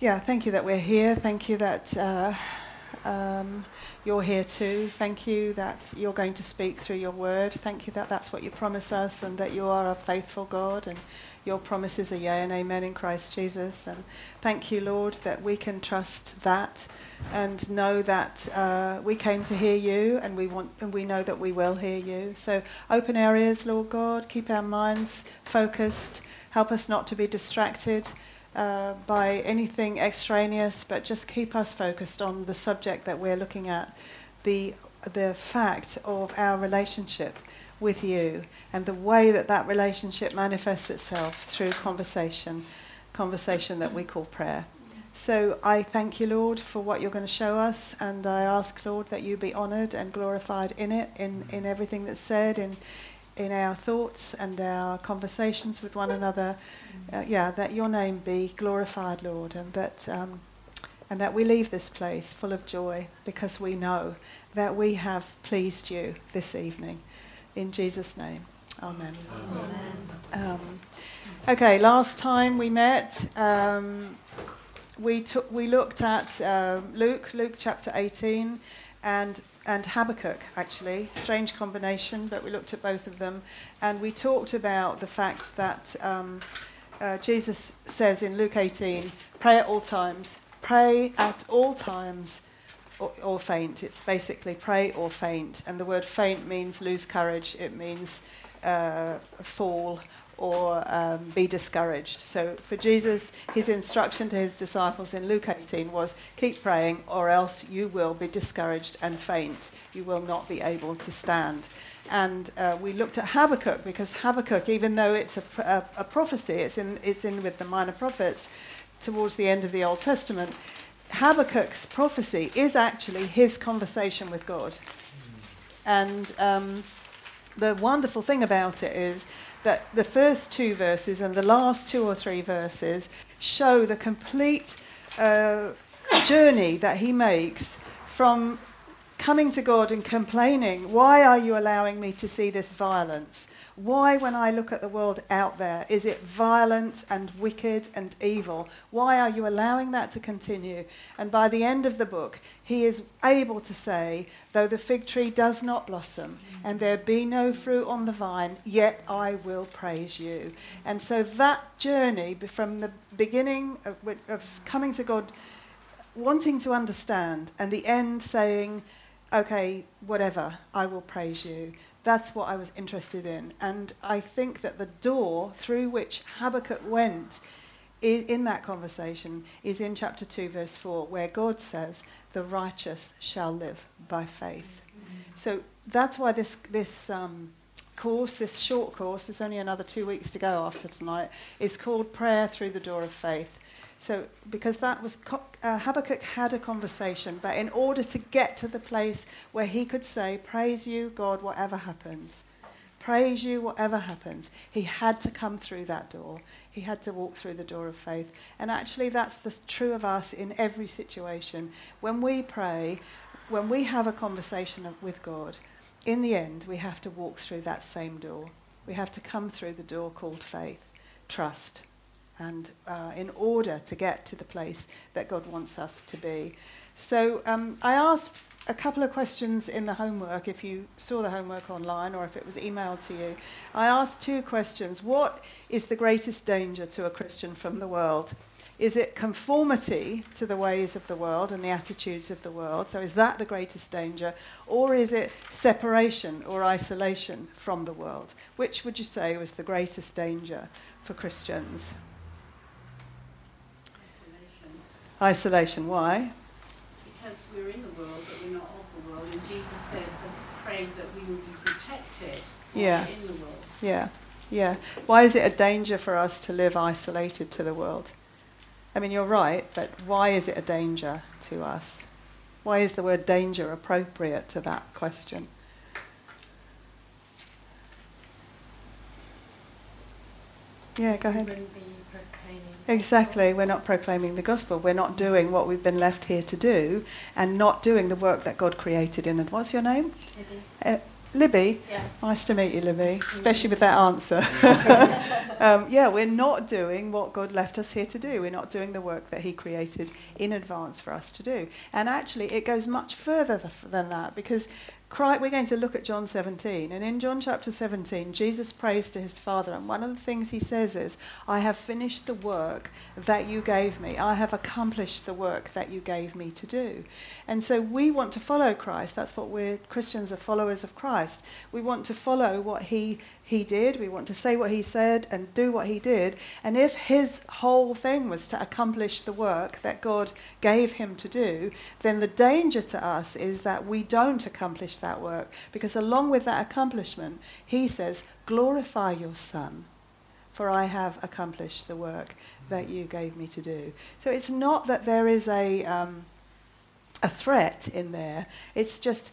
yeah, thank you that we're here. Thank you that uh, um, you're here too. Thank you that you're going to speak through your word. Thank you that that's what you promise us and that you are a faithful God and your promises are yea and amen in Christ Jesus. And thank you, Lord, that we can trust that and know that uh, we came to hear you and we want and we know that we will hear you. So open our ears, Lord God. Keep our minds focused. Help us not to be distracted. Uh, by anything extraneous, but just keep us focused on the subject that we're looking at, the, the fact of our relationship with you and the way that that relationship manifests itself through conversation, conversation that we call prayer. So I thank you, Lord, for what you're going to show us, and I ask, Lord, that you be honoured and glorified in it, in, in everything that's said, in, in our thoughts and our conversations with one another. Uh, yeah, that your name be glorified, Lord, and that um, and that we leave this place full of joy because we know that we have pleased you this evening. In Jesus' name, Amen. Amen. Um, okay, last time we met. Um, we, took, we looked at uh, Luke, Luke chapter 18, and and Habakkuk, actually. Strange combination, but we looked at both of them. And we talked about the fact that um, uh, Jesus says in Luke 18, pray at all times. Pray at all times or, or, faint. It's basically pray or faint. And the word faint means lose courage, it means uh, fall or um, be discouraged. So for Jesus, his instruction to his disciples in Luke 18 was keep praying, or else you will be discouraged and faint. You will not be able to stand. And uh, we looked at Habakkuk because Habakkuk, even though it's a, a, a prophecy, it's in, it's in with the minor prophets towards the end of the Old Testament. Habakkuk's prophecy is actually his conversation with God. And um, the wonderful thing about it is that the first two verses and the last two or three verses show the complete uh, journey that he makes from coming to God and complaining, Why are you allowing me to see this violence? Why, when I look at the world out there, is it violent and wicked and evil? Why are you allowing that to continue? And by the end of the book, he is able to say, Though the fig tree does not blossom and there be no fruit on the vine, yet I will praise you. And so that journey from the beginning of, of coming to God, wanting to understand, and the end saying, Okay, whatever, I will praise you that's what I was interested in. And I think that the door through which Habakkuk went in that conversation is in chapter 2, verse 4, where God says, The righteous shall live by faith. Mm-hmm. So that's why this, this um, course, this short course, there's only another two weeks to go after tonight, is called Prayer Through the Door of Faith. So, because that was, uh, Habakkuk had a conversation, but in order to get to the place where he could say, Praise you, God, whatever happens, praise you, whatever happens, he had to come through that door. He had to walk through the door of faith. And actually, that's the, true of us in every situation. When we pray, when we have a conversation with God, in the end, we have to walk through that same door. We have to come through the door called faith, trust and uh, in order to get to the place that God wants us to be. So um, I asked a couple of questions in the homework, if you saw the homework online or if it was emailed to you. I asked two questions. What is the greatest danger to a Christian from the world? Is it conformity to the ways of the world and the attitudes of the world? So is that the greatest danger? Or is it separation or isolation from the world? Which would you say was the greatest danger for Christians? Isolation. Why? Because we're in the world, but we're not of the world. And Jesus said, us pray that we will be protected yeah. in the world. Yeah. Yeah. Why is it a danger for us to live isolated to the world? I mean, you're right, but why is it a danger to us? Why is the word danger appropriate to that question? Yeah, go ahead. Exactly. We're not proclaiming the gospel. We're not doing what we've been left here to do and not doing the work that God created in it. What's your name? Eddie. Libby, Yeah. nice to meet you, Libby, especially with that answer. um, yeah, we're not doing what God left us here to do. We're not doing the work that He created in advance for us to do. And actually, it goes much further th- than that because Christ, we're going to look at John 17. And in John chapter 17, Jesus prays to his Father. And one of the things he says is, I have finished the work that you gave me. I have accomplished the work that you gave me to do. And so we want to follow Christ. That's what we're Christians are followers of Christ. We want to follow what he he did. We want to say what he said and do what he did. And if his whole thing was to accomplish the work that God gave him to do, then the danger to us is that we don't accomplish that work. Because along with that accomplishment, he says, glorify your son. For I have accomplished the work that you gave me to do. So it's not that there is a, um, a threat in there. It's just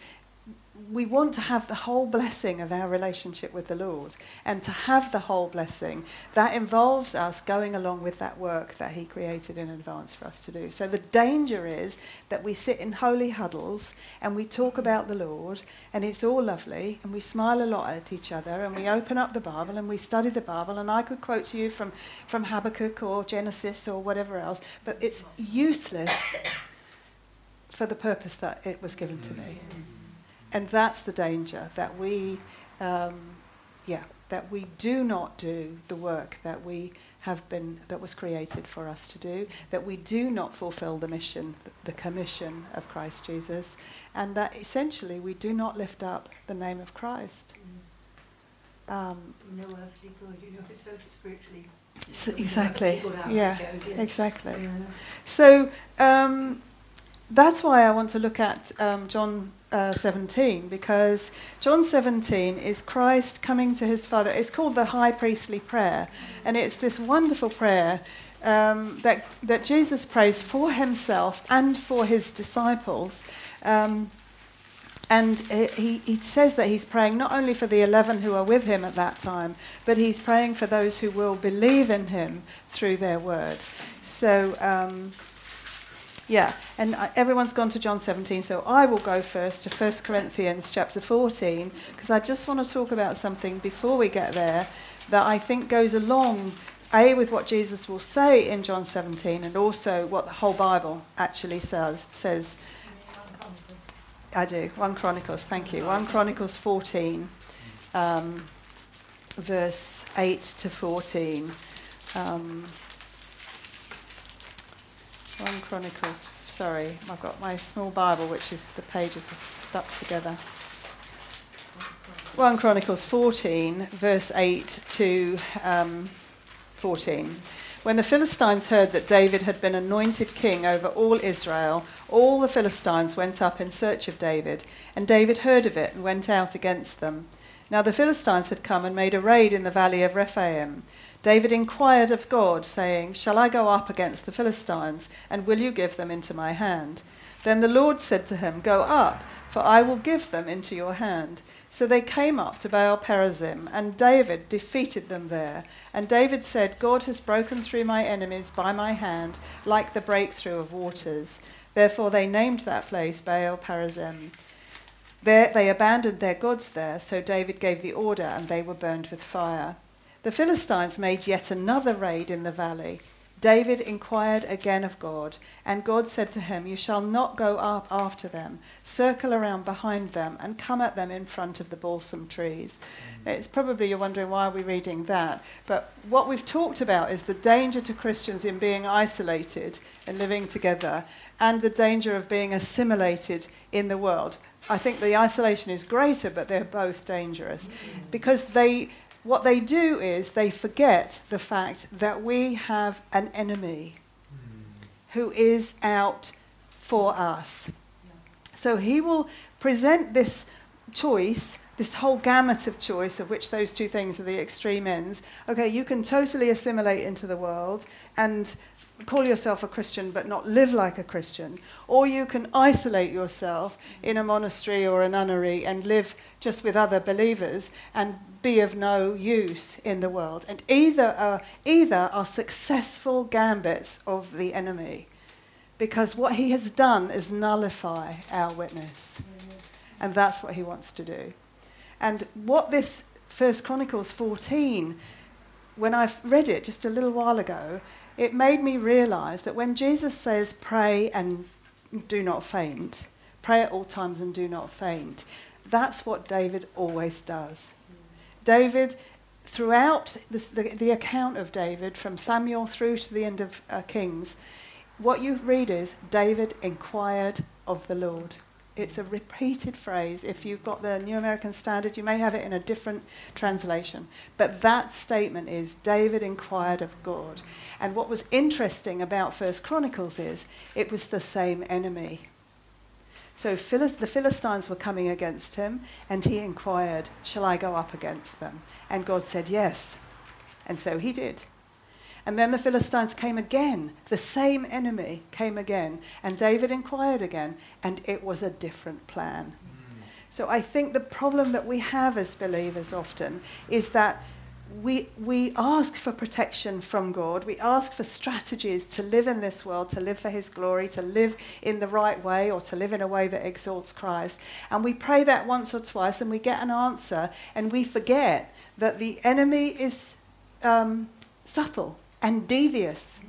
we want to have the whole blessing of our relationship with the Lord. And to have the whole blessing, that involves us going along with that work that He created in advance for us to do. So the danger is that we sit in holy huddles and we talk about the Lord, and it's all lovely, and we smile a lot at each other, and we open up the Bible and we study the Bible. And I could quote to you from, from Habakkuk or Genesis or whatever else, but it's useless for the purpose that it was given to me. And that's the danger that we, um, yeah, that we do not do the work that we have been, that was created for us to do, that we do not fulfill the mission, the commission of Christ Jesus, and that essentially we do not lift up the name of Christ. Um, no earthly good, you know, it's so spiritually. so exactly. Yeah, goes, yeah. exactly. Yeah. So um, that's why I want to look at um, John uh, 17 because John 17 is Christ coming to his Father. It's called the High Priestly Prayer, and it's this wonderful prayer um, that that Jesus prays for himself and for his disciples. Um, and he, he says that he's praying not only for the 11 who are with him at that time, but he's praying for those who will believe in him through their word. So, um, yeah, and uh, everyone's gone to John 17, so I will go first to 1 Corinthians chapter 14, because I just want to talk about something before we get there that I think goes along, A, with what Jesus will say in John 17, and also what the whole Bible actually says. says I do. 1 Chronicles, thank you. 1 Chronicles 14, um, verse 8 to 14. Um, 1 Chronicles, sorry, I've got my small Bible, which is the pages are stuck together. 1 Chronicles 14, verse 8 to um, 14. When the Philistines heard that David had been anointed king over all Israel, all the Philistines went up in search of David, and David heard of it and went out against them. Now the Philistines had come and made a raid in the valley of Rephaim. David inquired of God, saying, Shall I go up against the Philistines, and will you give them into my hand? Then the Lord said to him, Go up, for I will give them into your hand. So they came up to Baal Perazim, and David defeated them there. And David said, God has broken through my enemies by my hand, like the breakthrough of waters. Therefore they named that place Baal Perazim. There they abandoned their gods there, so David gave the order, and they were burned with fire. The Philistines made yet another raid in the valley. David inquired again of God, and God said to him, You shall not go up after them, circle around behind them, and come at them in front of the balsam trees. Mm. It's probably you're wondering why are we reading that, but what we've talked about is the danger to Christians in being isolated and living together, and the danger of being assimilated in the world. I think the isolation is greater, but they're both dangerous mm. because they what they do is they forget the fact that we have an enemy who is out for us. So he will present this choice, this whole gamut of choice, of which those two things are the extreme ends. Okay, you can totally assimilate into the world and call yourself a Christian but not live like a Christian. Or you can isolate yourself in a monastery or a nunnery and live just with other believers and be of no use in the world. And either are, either are successful gambits of the enemy because what he has done is nullify our witness. Mm-hmm. And that's what he wants to do. And what this First Chronicles 14, when I read it just a little while ago, it made me realize that when Jesus says pray and do not faint, pray at all times and do not faint, that's what David always does. David, throughout the, the, the account of David, from Samuel through to the end of uh, Kings, what you read is David inquired of the Lord. It's a repeated phrase. If you've got the New American Standard, you may have it in a different translation. But that statement is David inquired of God. And what was interesting about First Chronicles is it was the same enemy. So the Philistines were coming against him, and he inquired, Shall I go up against them? And God said, Yes. And so he did. And then the Philistines came again. The same enemy came again. And David inquired again, and it was a different plan. Mm. So I think the problem that we have as believers often is that we, we ask for protection from God. We ask for strategies to live in this world, to live for His glory, to live in the right way, or to live in a way that exalts Christ. And we pray that once or twice, and we get an answer, and we forget that the enemy is um, subtle and devious,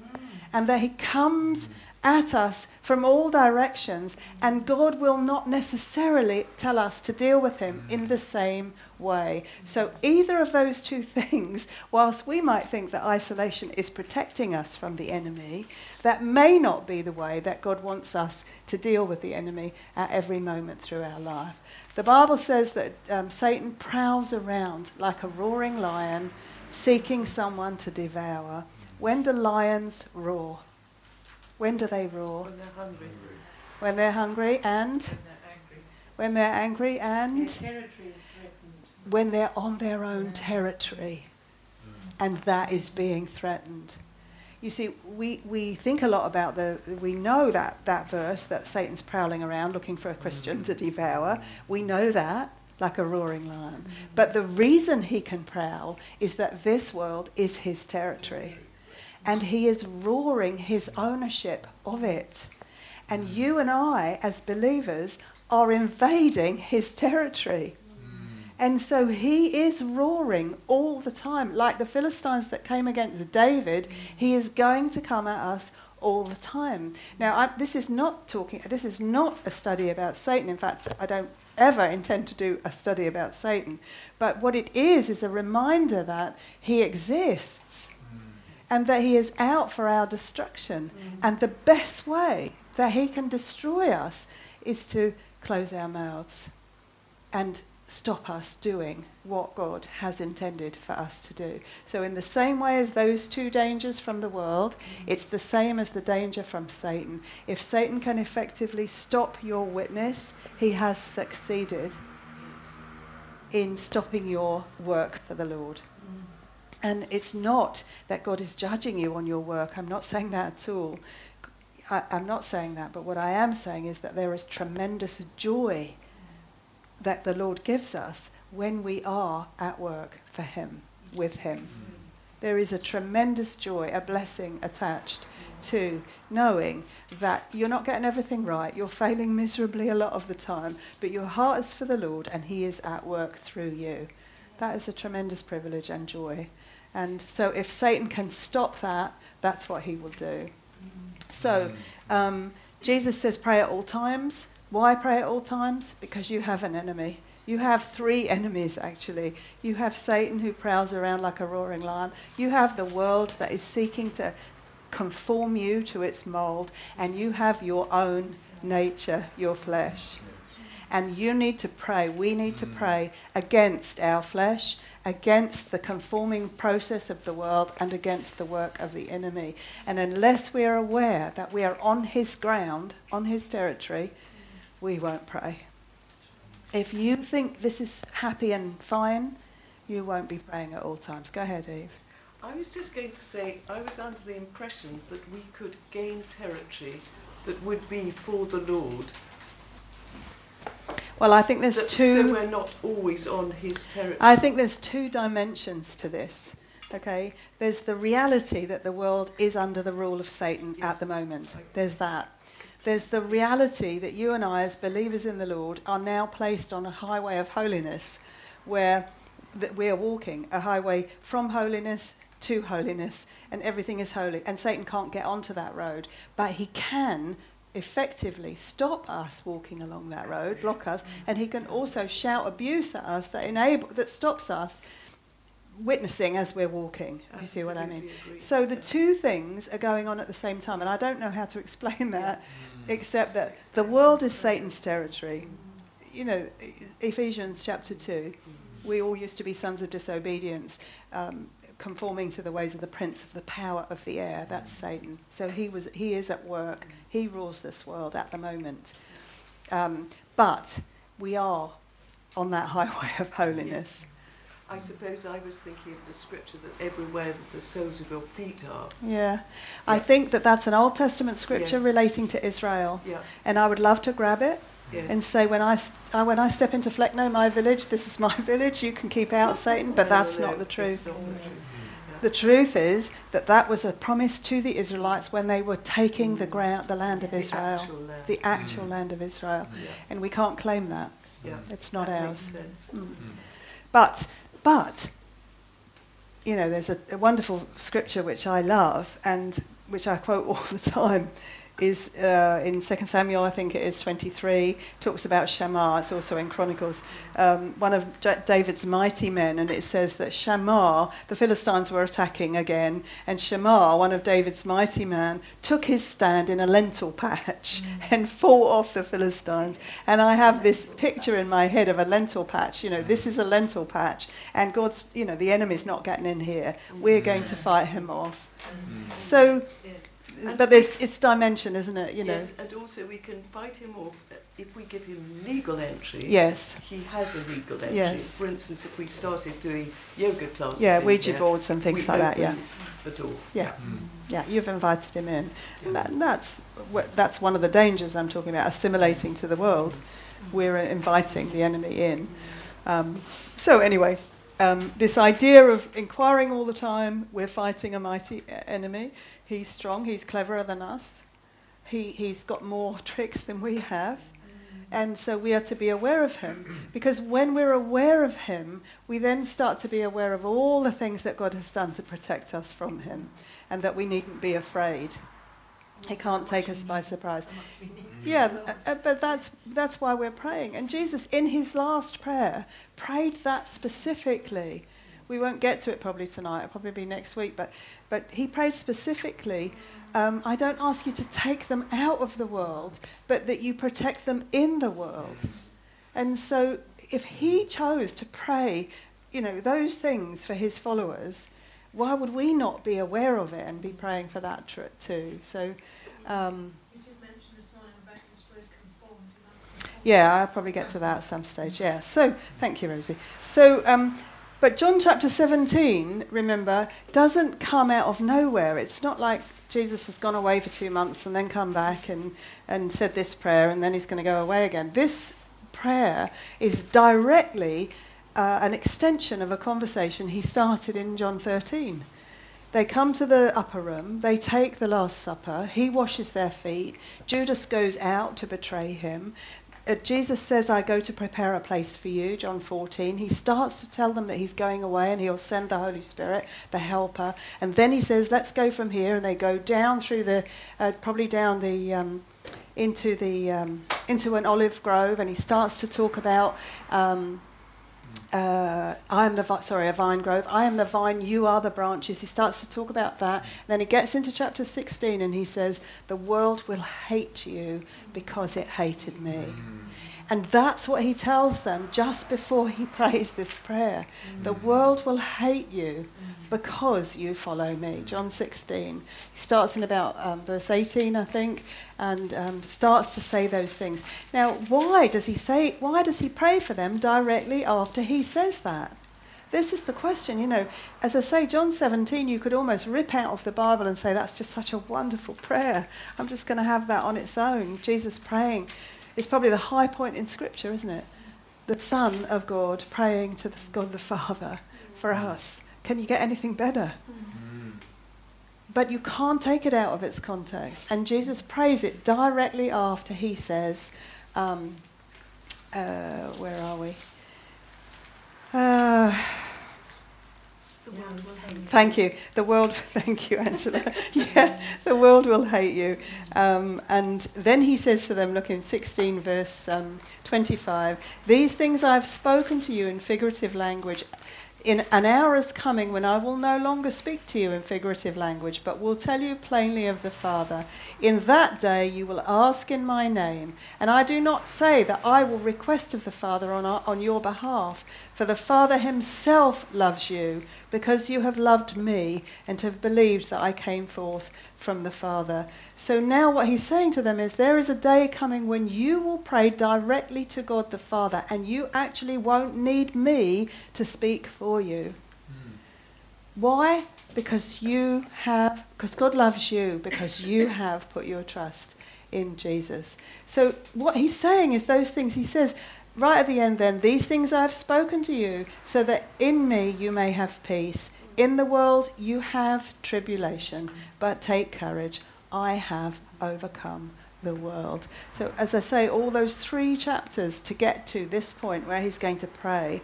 and that he comes at us from all directions, and God will not necessarily tell us to deal with him in the same way. So, either of those two things, whilst we might think that isolation is protecting us from the enemy, that may not be the way that God wants us to deal with the enemy at every moment through our life. The Bible says that um, Satan prowls around like a roaring lion, seeking someone to devour. When do lions roar? When do they roar? When they're hungry. When they're hungry and? When they're angry. When they're angry and? Their territory is threatened. When they're on their own territory mm. and that is being threatened. You see, we, we think a lot about the, we know that, that verse that Satan's prowling around looking for a Christian mm. to devour. We know that, like a roaring lion. Mm. But the reason he can prowl is that this world is his territory and he is roaring his ownership of it. And mm. you and I, as believers, are invading his territory. Mm. And so he is roaring all the time. Like the Philistines that came against David, he is going to come at us all the time. Now, I, this is not talking, this is not a study about Satan. In fact, I don't ever intend to do a study about Satan. But what it is, is a reminder that he exists and that he is out for our destruction. Mm. And the best way that he can destroy us is to close our mouths and stop us doing what God has intended for us to do. So, in the same way as those two dangers from the world, mm. it's the same as the danger from Satan. If Satan can effectively stop your witness, he has succeeded in stopping your work for the Lord. And it's not that God is judging you on your work. I'm not saying that at all. I, am not saying that, but what I am saying is that there is tremendous joy that the Lord gives us when we are at work for Him, with Him. There is a tremendous joy, a blessing attached to knowing that you're not getting everything right, you're failing miserably a lot of the time, but your heart is for the Lord and He is at work through you. That is a tremendous privilege and joy. And so if Satan can stop that, that's what he will do. So um, Jesus says, pray at all times. Why pray at all times? Because you have an enemy. You have three enemies, actually. You have Satan who prowls around like a roaring lion. You have the world that is seeking to conform you to its mold. And you have your own nature, your flesh. And you need to pray. We need to pray against our flesh against the conforming process of the world and against the work of the enemy. And unless we are aware that we are on his ground, on his territory, we won't pray. If you think this is happy and fine, you won't be praying at all times. Go ahead, Eve. I was just going to say, I was under the impression that we could gain territory that would be for the Lord well, I think there's that, two. So we're not always on his territory. I think there's two dimensions to this. Okay, there's the reality that the world is under the rule of Satan yes. at the moment. There's that. There's the reality that you and I, as believers in the Lord, are now placed on a highway of holiness where that we are walking a highway from holiness to holiness, and everything is holy. And Satan can't get onto that road, but he can effectively stop us walking along that road, block us, and he can also shout abuse at us that enable that stops us witnessing as we're walking. You see what I mean? Absolutely. So the two things are going on at the same time, and I don't know how to explain that, mm. except that the world is Satan's territory. You know, E- Ephesians chapter two, we all used to be sons of disobedience, um, conforming to the ways of the prince of the power of the air. That's Satan. So he was, he is at work. He rules this world at the moment. Um, but we are on that highway of holiness. I suppose I was thinking of the scripture that everywhere that the soles of your feet are. Yeah, I think that that's an Old Testament scripture Yes. relating to Israel, Yeah, and I would love to grab it yes. and say, when I, uh, when I step into Flecknoe, my village, this is my village. You can keep out Satan, but that's not the truth. the truth. Is that that was a promise to the Israelites when they were taking the ground, the land of The Israel, actual land. the actual Mm. land of Israel, Yeah, and we can't claim that. yeah. It's not that ours. Makes. Mm. But, but, you know, there's a, a wonderful scripture which I love and which I quote all the time. Is uh, in 2 Samuel, I think it is 23, talks about Shammah. It's also in Chronicles, um, one of J- David's mighty men, and it says that Shammah, the Philistines were attacking again, and Shammah, one of David's mighty men, took his stand in a lentil patch and fought off the Philistines. And I have this picture in my head of a lentil patch. You know, this is a lentil patch, and God's, you know, the enemy's not getting in here. We're going to fight him off. So, Yes. But there's it's dimension, isn't it? You know. Yes, and also we can fight him off uh, if we give him legal entry. Yes. He has a legal entry. Yes. For instance, if we started doing yoga classes, Yeah, Ouija here, boards and things like that. Yeah. The door. Yeah. Mm. Yeah. You've invited him in. Yeah. That, that's wh- that's one of the dangers I'm talking about. Assimilating to the world, we're inviting the enemy in. Um, so anyway, um, this idea of inquiring all the time, we're fighting a mighty enemy. He's strong. He's cleverer than us. He he's got more tricks than we have. And so we are to be aware of him. Because when we're aware of him, we then start to be aware of all the things that God has done to protect us from him and that we needn't be afraid. He can't take us by surprise. Yeah, uh, but that's, that's why we're praying. And Jesus, in his last prayer, prayed that specifically. We won't get to it probably tonight, it'll probably be next week, but, but he prayed specifically um, I don't ask you to take them out of the world, but that you protect them in the world. And so if he chose to pray, you know, those things for his followers, why would we not be aware of it and be praying for that tr- too? So, um, You did mention this about this word conformed. you know, yeah, I'll probably get to that at some stage. Yeah. So, thank you, Rosie. So, um, but John chapter 17, remember, doesn't come out of nowhere. It's not like Jesus has gone away for two months and then come back and, and said this prayer and then he's going to go away again. This prayer is directly uh, an extension of a conversation he started in John 13. They come to the upper room, they take the Last Supper, he washes their feet, Judas goes out to betray him. Uh, Jesus says, I go to prepare a place for you, John 14. He starts to tell them that he's going away and he'll send the Holy Spirit, the helper. And then he says, let's go from here. And they go down through the, uh, probably down the, um, into the, um, into an olive grove. And he starts to talk about, um, uh, I am the vi- sorry a vine grove. I am the vine. You are the branches. He starts to talk about that. Then he gets into chapter 16 and he says, "The world will hate you because it hated me." And that's what he tells them just before he prays this prayer. The world will hate you because you follow me. John 16. He starts in about um, verse 18, I think, and um, starts to say those things. Now, why does he say? Why does he pray for them directly after he says that? This is the question, you know. As I say, John 17, you could almost rip out of the Bible and say that's just such a wonderful prayer. I'm just going to have that on its own. Jesus praying is probably the high point in Scripture, isn't it? The Son of God praying to the, God the Father for us. Can you get anything better? But you can't take it out of its context. And Jesus prays it directly after he says, um, uh, where are we? Uh, The world will hate you. Thank you. The world, thank you, Angela. yeah, the world will hate you. Um, and then he says to them, look in 16, verse um, 25, These things I have spoken to you in figurative language. In an hour is coming when I will no longer speak to you in figurative language, but will tell you plainly of the Father. In that day you will ask in my name, and I do not say that I will request of the Father on, our, on your behalf, for the Father himself loves you, because you have loved me and have believed that I came forth from the Father. So now what he's saying to them is there is a day coming when you will pray directly to God the Father, and you actually won't need me to speak for you. Hmm. Why? Because you have, because God loves you, because you have put your trust in Jesus. So what he's saying is those things he says right at the end then, these things I have spoken to you, so that in me you may have peace. In the world you have tribulation, but take courage. I have overcome the world. So as I say, all those three chapters to get to this point where he's going to pray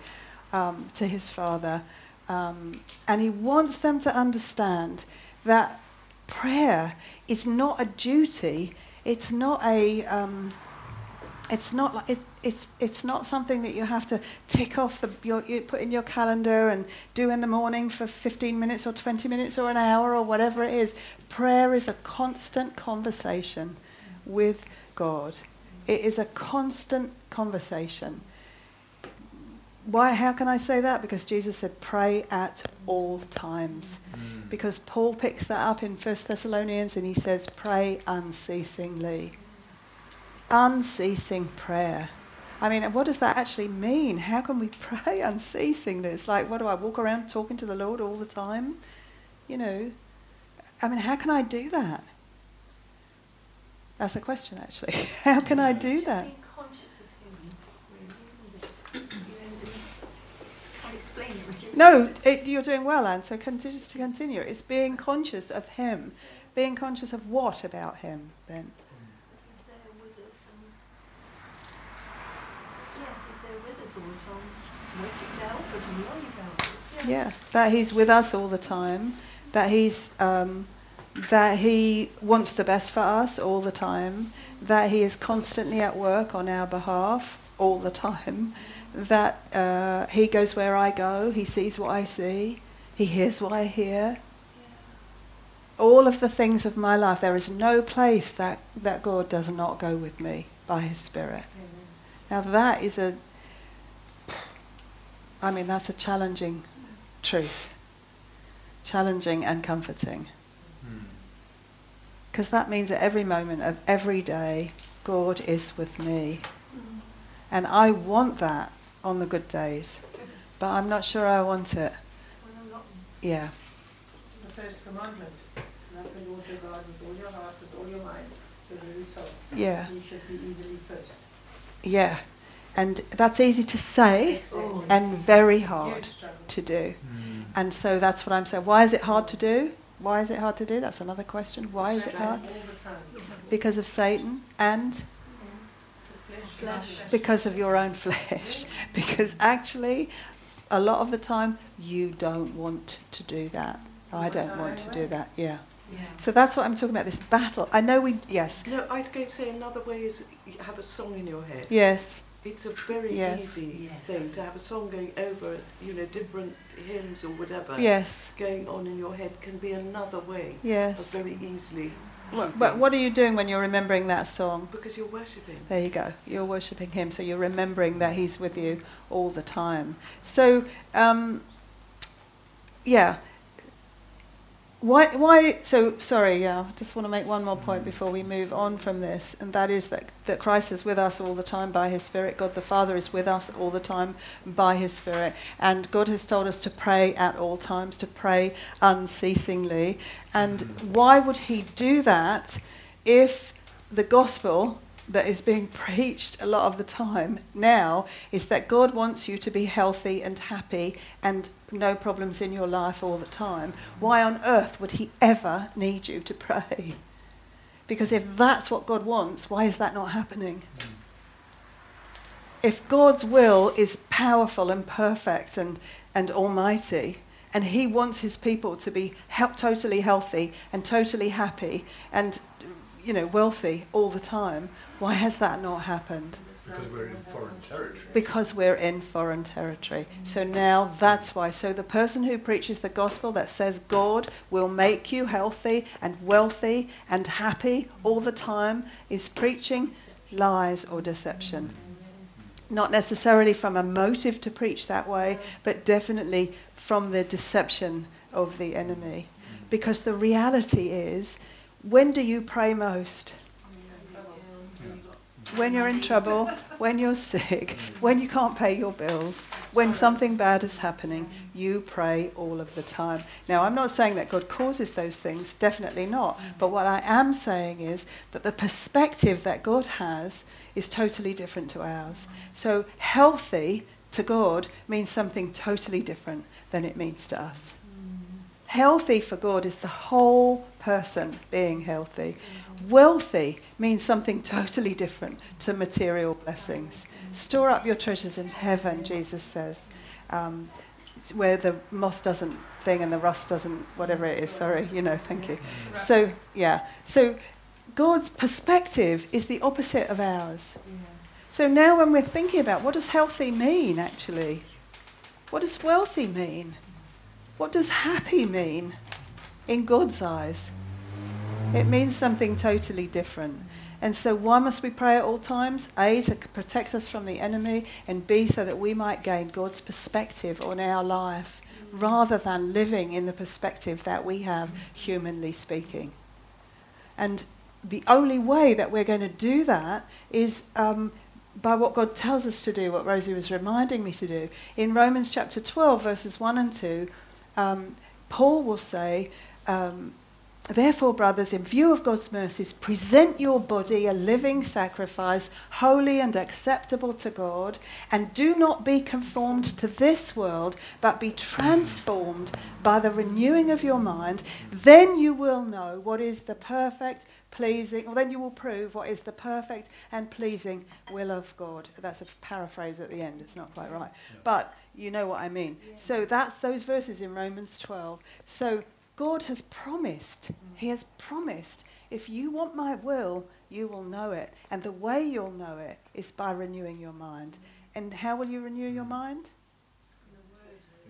um, to his Father. Um, and he wants them to understand that prayer is not a duty. It's not a. Um, it's not like it, it's it's not something that you have to tick off the your, you put in your calendar and do in the morning for 15 minutes or 20 minutes or an hour or whatever it is. Prayer is a constant conversation with God. It is a constant conversation. Why? How can I say that? Because Jesus said, "Pray at all times." Mm. Because Paul picks that up in First Thessalonians and he says, "Pray unceasingly." Unceasing prayer. I mean, what does that actually mean? How can we pray unceasingly? It's like, what do I walk around talking to the Lord all the time? You know, I mean, how can I do that? That's a question, actually. how can I do that? being conscious of him, really, isn't it? You know, it's, can't explain it really. No, it, you're doing well, Anne. So con- just to continue, it's being conscious of Him. Being conscious of what about Him, Ben? He's there with us and yeah, he's there with us all the time, waiting to help us and longing to help us. Yeah, that He's with us all the time. That He's um, that He wants the best for us all the time. That He is constantly at work on our behalf all the time. That uh, He goes where I go. He sees what I see. He hears what I hear. all of the things of my life, there is no place that, that God does not go with me by His Spirit. Now that is a, I mean, that's a challenging truth. Challenging and comforting. Hmm. Because that means at every moment of every day, God is with me. And I want that on the good days. But I'm not sure I want it. Well, Yeah. The first commandment, love the Lord your God with all your heart, with all your mind, with all your soul. Yeah. You should be easily first. Yeah. And that's easy to say Exactly. and very hard to do. Mm. And so that's what I'm saying. Why is it hard to do? Why is it hard to do? That's another question. Why is it hard? All the time. Because of Satan and because of your own flesh. because actually, a lot of the time, you don't want to do that. I don't want to do that. Yeah. Yeah. So that's what I'm talking about. This battle. I know we. Yes. No, I was going to say another way is you have a song in your head. Yes. It's a very Yes. easy Yes. thing to have a song going over, you know, different hymns or whatever. Yes. Going on in your head can be another way of Yes. very easily. But, but what are you doing when you're remembering that song? Because you're worshipping. There you go. You're worshipping Him, so you're remembering that He's with you all the time. So, um, yeah. Why? Why? So sorry. Yeah. I just want to make one more point before we move on from this, and that is that that Christ is with us all the time by His Spirit. God the Father is with us all the time by His Spirit, and God has told us to pray at all times, to pray unceasingly. And why would He do that if the gospel that is being preached a lot of the time now is that God wants you to be healthy and happy and no problems in your life all the time. Why on earth would He ever need you to pray? Because if that's what God wants, why is that not happening? if God's will is powerful and perfect and, and almighty, and He wants His people to be he- totally healthy and totally happy and you know wealthy all the time, why has that not happened? Because we're in foreign territory. Because we're in foreign territory. So now that's why. So the person who preaches the gospel that says God will make you healthy and wealthy and happy all the time is preaching lies or deception. Not necessarily from a motive to preach that way, but definitely from the deception of the enemy. Because the reality is, when do you pray most? When you're in trouble, when you're sick, when you can't pay your bills, when something bad is happening, you pray all of the time. Now, I'm not saying that God causes those things, definitely not. But what I am saying is that the perspective that God has is totally different to ours. So, healthy to God means something totally different than it means to us. Healthy for God is the whole person being healthy. Wealthy means something totally different to material blessings. Store up your treasures in heaven, Jesus says, um, where the moth doesn't thing and the rust doesn't, whatever it is, sorry, you know, thank you. So, yeah. So, God's perspective is the opposite of ours. So now when we're thinking about what does healthy mean, actually? What does wealthy mean? What does happy mean in God's eyes? It means something totally different. And so, why must we pray at all times? A, to protect us from the enemy, and B, so that we might gain God's perspective on our life rather than living in the perspective that we have, humanly speaking. And the only way that we're going to do that is um, by what God tells us to do, what Rosie was reminding me to do. In Romans chapter 12, verses 1 and 2, um, Paul will say, um, Therefore, brothers, in view of God's mercies, present your body a living sacrifice, holy and acceptable to God, and do not be conformed to this world, but be transformed by the renewing of your mind. Then you will know what is the perfect, pleasing, or then you will prove what is the perfect and pleasing will of God. That's a paraphrase at the end, it's not quite right. But you know what I mean. So that's those verses in Romans 12. So God has promised, He has promised, if you want my will, you will know it. And the way you'll know it is by renewing your mind. And how will you renew your mind?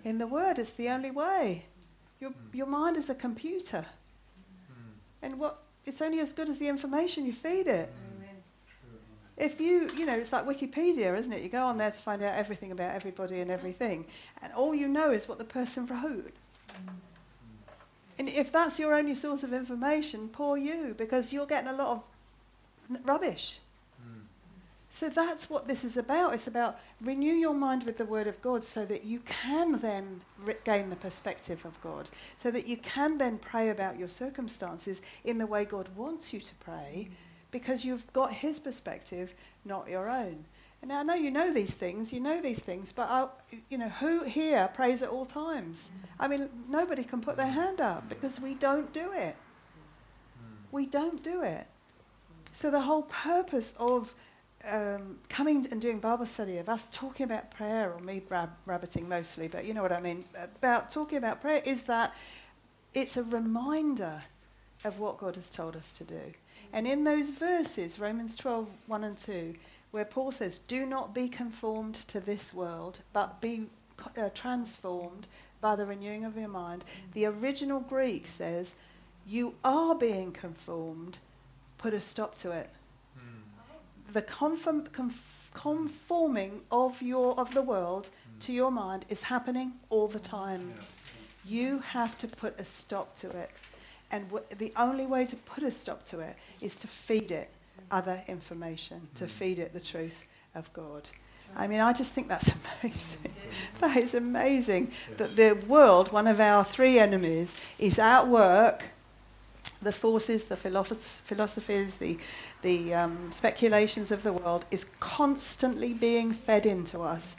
In the Word. It's the only way. Your, your mind is a computer. And what it's only as good as the information you feed it. If you, you know, it's like Wikipedia, isn't it? You go on there to find out everything about everybody and everything, and all you know is what the person wrote. And if that's your only source of information, poor you, because you're getting a lot of n- rubbish. Hmm. So that's what this is about. It's about renew your mind with the Word of God so that you can then re- gain the perspective of God, so that you can then pray about your circumstances in the way God wants you to pray, hmm. because you've got His perspective, not your own. Now I know you know these things, you know these things, but I, you know who here prays at all times? I mean, nobody can put their hand up because we don't do it. We don't do it. So the whole purpose of um, coming and doing Bible study, of us talking about prayer, or me rab- rabbiting mostly, but you know what I mean, about talking about prayer, is that it's a reminder of what God has told us to do. And in those verses, Romans 12, 1 and 2, where Paul says, Do not be conformed to this world, but be uh, transformed by the renewing of your mind. The original Greek says, You are being conformed, put a stop to it. The conform, conforming of your of the world to your mind is happening all the time. You have to put a stop to it, and w- the only way to put a stop to it is to feed it other information, to feed it the truth of God. I mean, I just think that's amazing. that is amazing that the world, one of our three enemies, is at work. The forces, the philosophies, the, the um, speculations of the world is constantly being fed into us,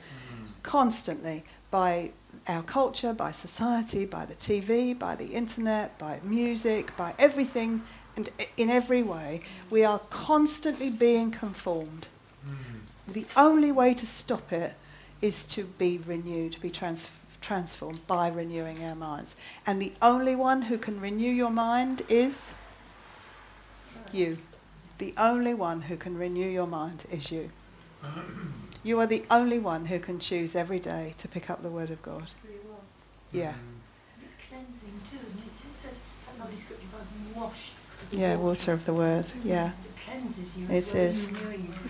constantly. By our culture, by society, by the TV, by the internet, by music, by everything, and in every way. We are constantly being conformed. Hmm. The only way to stop it is to be renewed, to be trans- transformed by renewing our minds. And the only one who can renew your mind is you. The only one who can renew your mind is you. You are the only one who can choose every day to pick up the Word of God. Very well. Yeah. Hmm. It's cleansing too, isn't it? It says, that lovely scripture, I've washed. Yeah, water of the Word. Yeah. It cleanses you It is. you.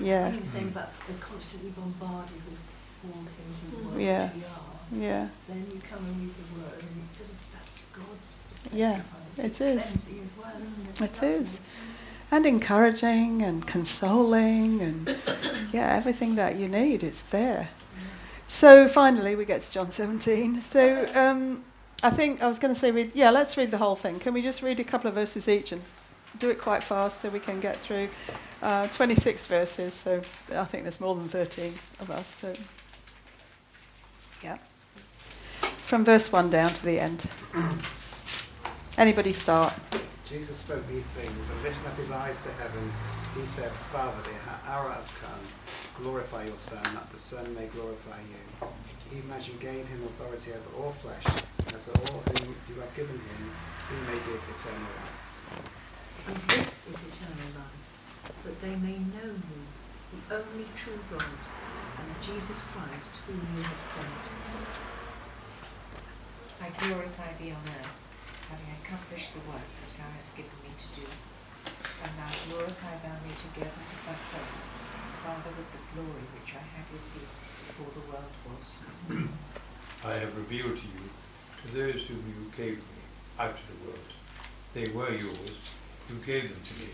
Yeah. You were saying about we're constantly bombarded with all things in the world Yeah. are, Yeah. then you come and read the word and it sort of, that's God's Yeah, it. is. well, isn't it? It is. And encouraging and consoling and yeah, everything that you need, it's there. So finally, we get to John 17. So um, I think I was going to say, read, yeah, let's read the whole thing. Can we just read a couple of verses each and do it quite fast so we can get through uh, 26 verses? So I think there's more than 13 of us. So yeah, from verse 1 down to the end. Anybody start? Jesus spoke these things and lifting up his eyes to heaven, he said, Father, the hour has come. Glorify your Son, that the Son may glorify you. Even as you gave him authority over all flesh, as all whom you have given him, he may give eternal life. And this is eternal life, that they may know you, the only true God, and Jesus Christ, whom you have sent. I glorify thee on earth, having accomplished the work which thou hast given me to do. And now glorify thou me together with thy Son, Father, with the glory which I had with thee before the world was. I have revealed to you, to those whom you gave me out of the world. They were yours, you gave them to me,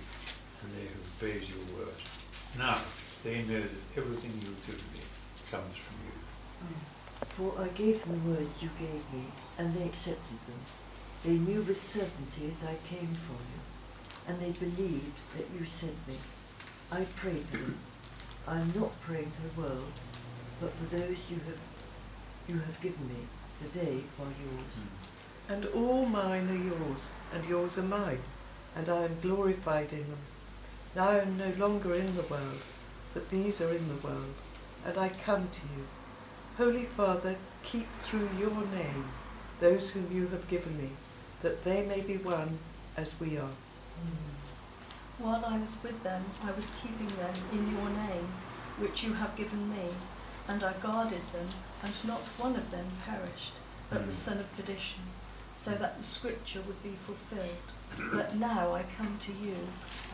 and they have obeyed your word. Now they know that everything you have given me comes from you. Mm. For I gave them the words you gave me, and they accepted them. They knew with certainty that I came from you, and they believed that you sent me. I pray for them. I am not praying for the world, but for those you have you have given me, for they are yours. And all mine are yours, and yours are mine, and I am glorified in them. Now I am no longer in the world, but these are in the world, and I come to you. Holy Father, keep through your name those whom you have given me, that they may be one as we are. Mm. While I was with them, I was keeping them in your name, which you have given me, and I guarded them, and not one of them perished, but the mm. son of perdition, so that the scripture would be fulfilled. But now I come to you,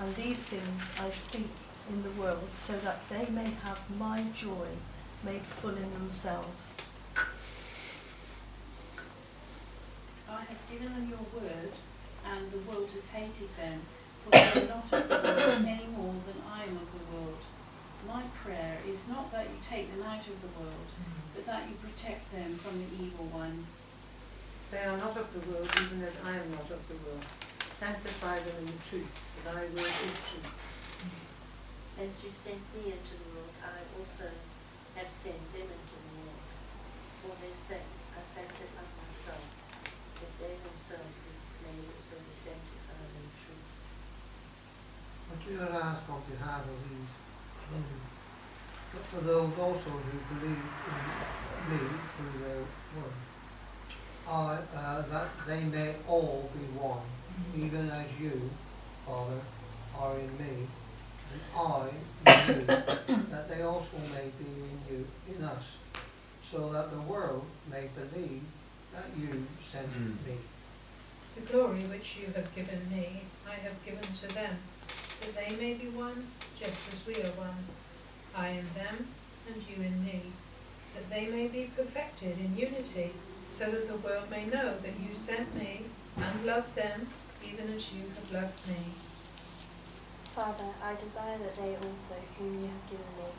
and these things I speak in the world, so that they may have my joy made full in themselves. I have given them your word, and the world has hated them, for they are not of the world any more than I am of the world. My prayer is not that you take them out of the world, but that you protect them from the evil one. They are not of the world, even as I am not of the world. Sanctify them in the truth, for thy word is truth. As you sent me into the world, I also have sent them into the world. For their sakes I sanctify myself, that they themselves may also be sanctified in truth. What do not ask on behalf of these, but for those also who believe in me through their word, I, uh, that they may all be one, even as you, Father, are in me, and I in you, that they also may be in you, in us, so that the world may believe that you sent Mm. me. The glory which you have given me, I have given to them, that they may be one, just as we are one. I in them, and you in me, that they may be perfected in unity, so that the world may know that you sent me and loved them, even as you have loved me. Father, I desire that they also, whom you have given me,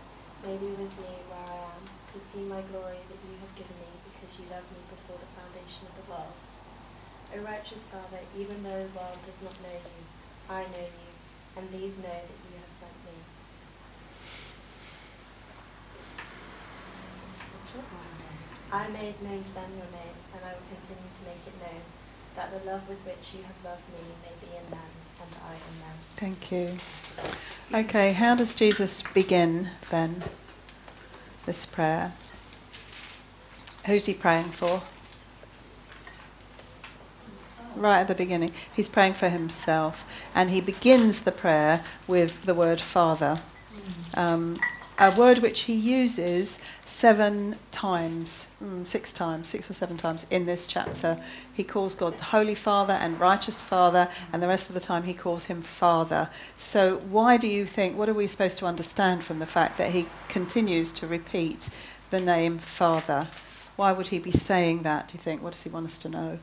may be with me where I am, to see my glory that you have given me, because you loved me before the foundation of the world. O righteous Father, even though the world does not know you, I know you, and these know that you have sent me. I made known to them your name, and I will continue to make it known, that the love with which you have loved me may be in them, and I in them. Thank you. Okay, how does Jesus begin then? this prayer. Who's he praying for? Right at the beginning, he's praying for himself, and he begins the prayer with the word Father, um, a word which he uses seven times, mm, six times, six or seven times in this chapter. He calls God the Holy Father and Righteous Father, and the rest of the time he calls him Father. So, why do you think, what are we supposed to understand from the fact that he continues to repeat the name Father? Why would he be saying that, do you think? What does he want us to know?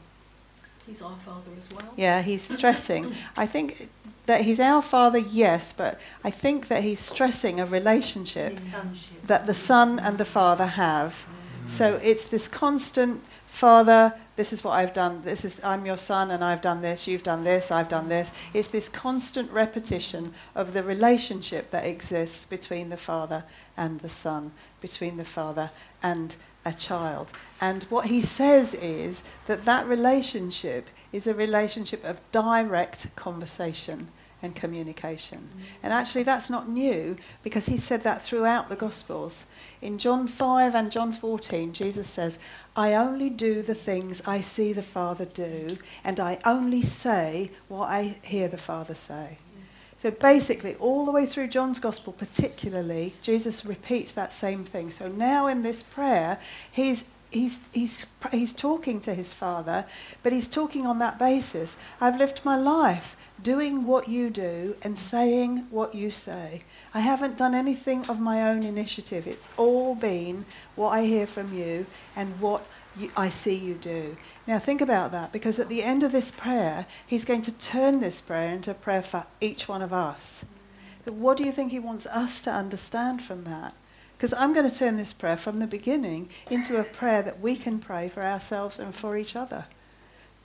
He's our Father as well. Yeah, he's stressing. I think that he's our father, yes, but I think that he's stressing a relationship that the son and the father have. So it's this constant father, this is what I've done. This is I'm your son and I've done this, you've done this, I've done this. It's this constant repetition of the relationship that exists between the father and the son, between the father and a child. And what he says is that that relationship is a relationship of direct conversation and communication. Mm. And actually, that's not new because he said that throughout the Gospels. In John 5 and John 14, Jesus says, I only do the things I see the Father do, and I only say what I hear the Father say. Mm. So basically, all the way through John's Gospel, particularly, Jesus repeats that same thing. So now in this prayer, he's he's, he's, he's talking to his father, but he's talking on that basis. I've lived my life doing what you do and saying what you say. I haven't done anything of my own initiative. It's all been what I hear from you and what you, I see you do. Now think about that because at the end of this prayer, he's going to turn this prayer into a prayer for each one of us. But what do you think he wants us to understand from that? Because I'm going to turn this prayer from the beginning into a prayer that we can pray for ourselves and for each other.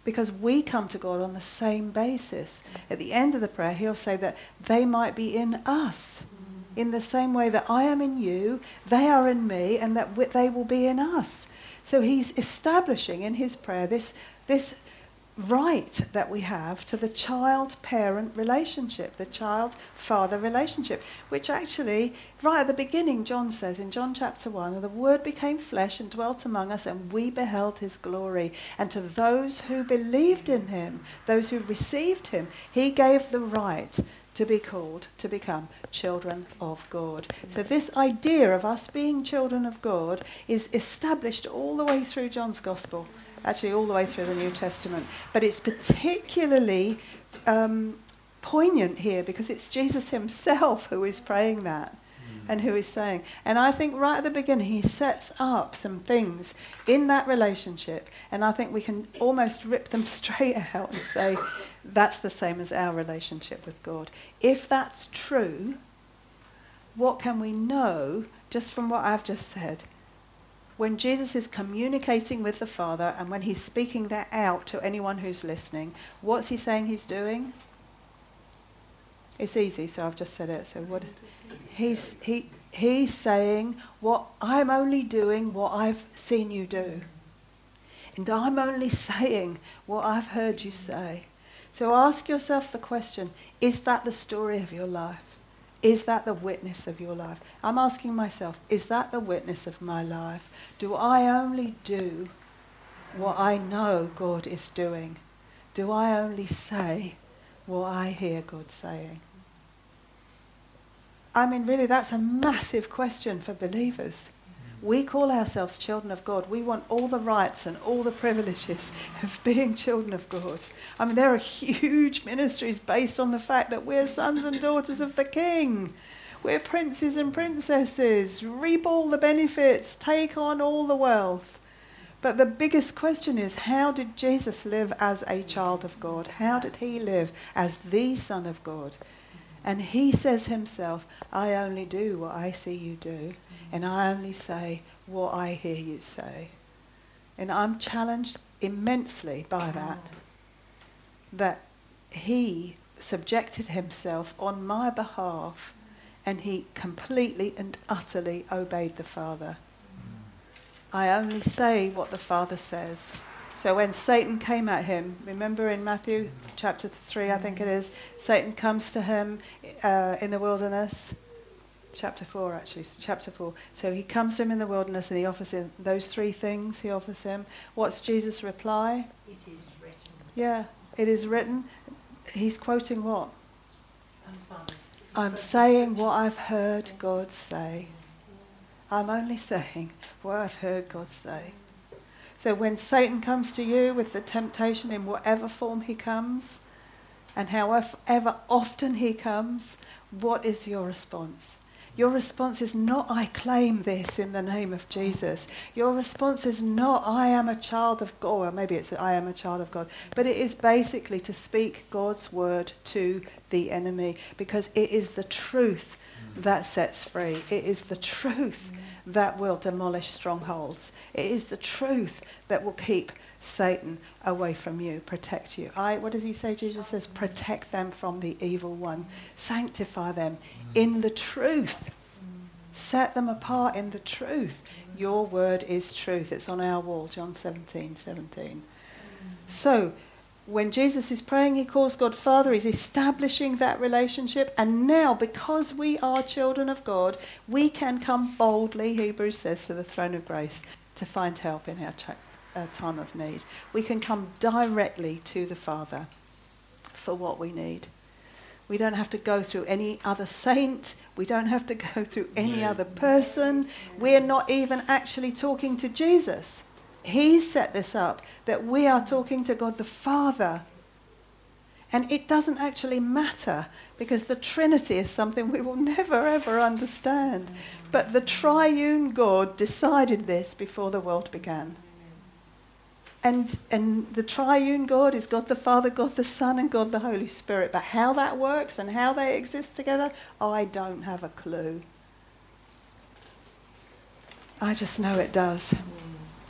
Because we come to God on the same basis. At the end of the prayer, he'll say that they might be in us. In the same way that I am in you, they are in me, and that they will be in us. So he's establishing in his prayer this, this right that we have to the child parent relationship, the child father relationship, which actually, right at the beginning, John says in John chapter 1, the Word became flesh and dwelt among us, and we beheld his glory. And to those who believed in him, those who received him, he gave the right to be called to become children of God. So, this idea of us being children of God is established all the way through John's Gospel, actually, all the way through the New Testament. But it's particularly um, poignant here because it's Jesus himself who is praying that. And who is saying, and I think right at the beginning he sets up some things in that relationship, and I think we can almost rip them straight out and say, that's the same as our relationship with God. If that's true, what can we know just from what I've just said? When Jesus is communicating with the Father and when he's speaking that out to anyone who's listening, what's he saying he's doing? It's easy, so I've just said it. So what he's he he's saying what I'm only doing what I've seen you do. And I'm only saying what I've heard you say. So ask yourself the question, is that the story of your life? Is that the witness of your life? I'm asking myself, is that the witness of my life? Do I only do what I know God is doing? Do I only say what I hear God saying? I mean, really, that's a massive question for believers. We call ourselves children of God. We want all the rights and all the privileges of being children of God. I mean, there are huge ministries based on the fact that we're sons and daughters of the King. We're princes and princesses. Reap all the benefits, take on all the wealth. But the biggest question is how did Jesus live as a child of God? How did he live as the Son of God? And he says himself, I only do what I see you do, and I only say what I hear you say. And I'm challenged immensely by that. That he subjected himself on my behalf and he completely and utterly obeyed the Father. I only say what the Father says. So when Satan came at him, remember in Matthew chapter 3, I think it is, Satan comes to him uh, in the wilderness. Chapter 4, actually. Chapter 4. So he comes to him in the wilderness and he offers him those three things he offers him. What's Jesus' reply? It is written. Yeah, it is written. He's quoting what? I'm saying what I've heard God say. I'm only saying what I've heard God say. So when Satan comes to you with the temptation in whatever form he comes, and however often he comes, what is your response? Your response is not, I claim this in the name of Jesus. Your response is not, I am a child of God. Or maybe it's, I am a child of God. But it is basically to speak God's word to the enemy because it is the truth that sets free. It is the truth that will demolish strongholds. It is the truth that will keep Satan away from you, protect you. I, what does he say? Jesus says, protect them from the evil one, sanctify them in the truth, set them apart in the truth. Your word is truth. It's on our wall, John 17, 17. So, when Jesus is praying, he calls God Father. He's establishing that relationship. And now, because we are children of God, we can come boldly, Hebrews says, to the throne of grace to find help in our tra- uh, time of need. We can come directly to the Father for what we need. We don't have to go through any other saint. We don't have to go through any other person. We're not even actually talking to Jesus. He set this up that we are talking to God the Father. And it doesn't actually matter because the Trinity is something we will never ever understand. But the triune God decided this before the world began. And, and the triune God is God the Father, God the Son, and God the Holy Spirit. But how that works and how they exist together, I don't have a clue. I just know it does.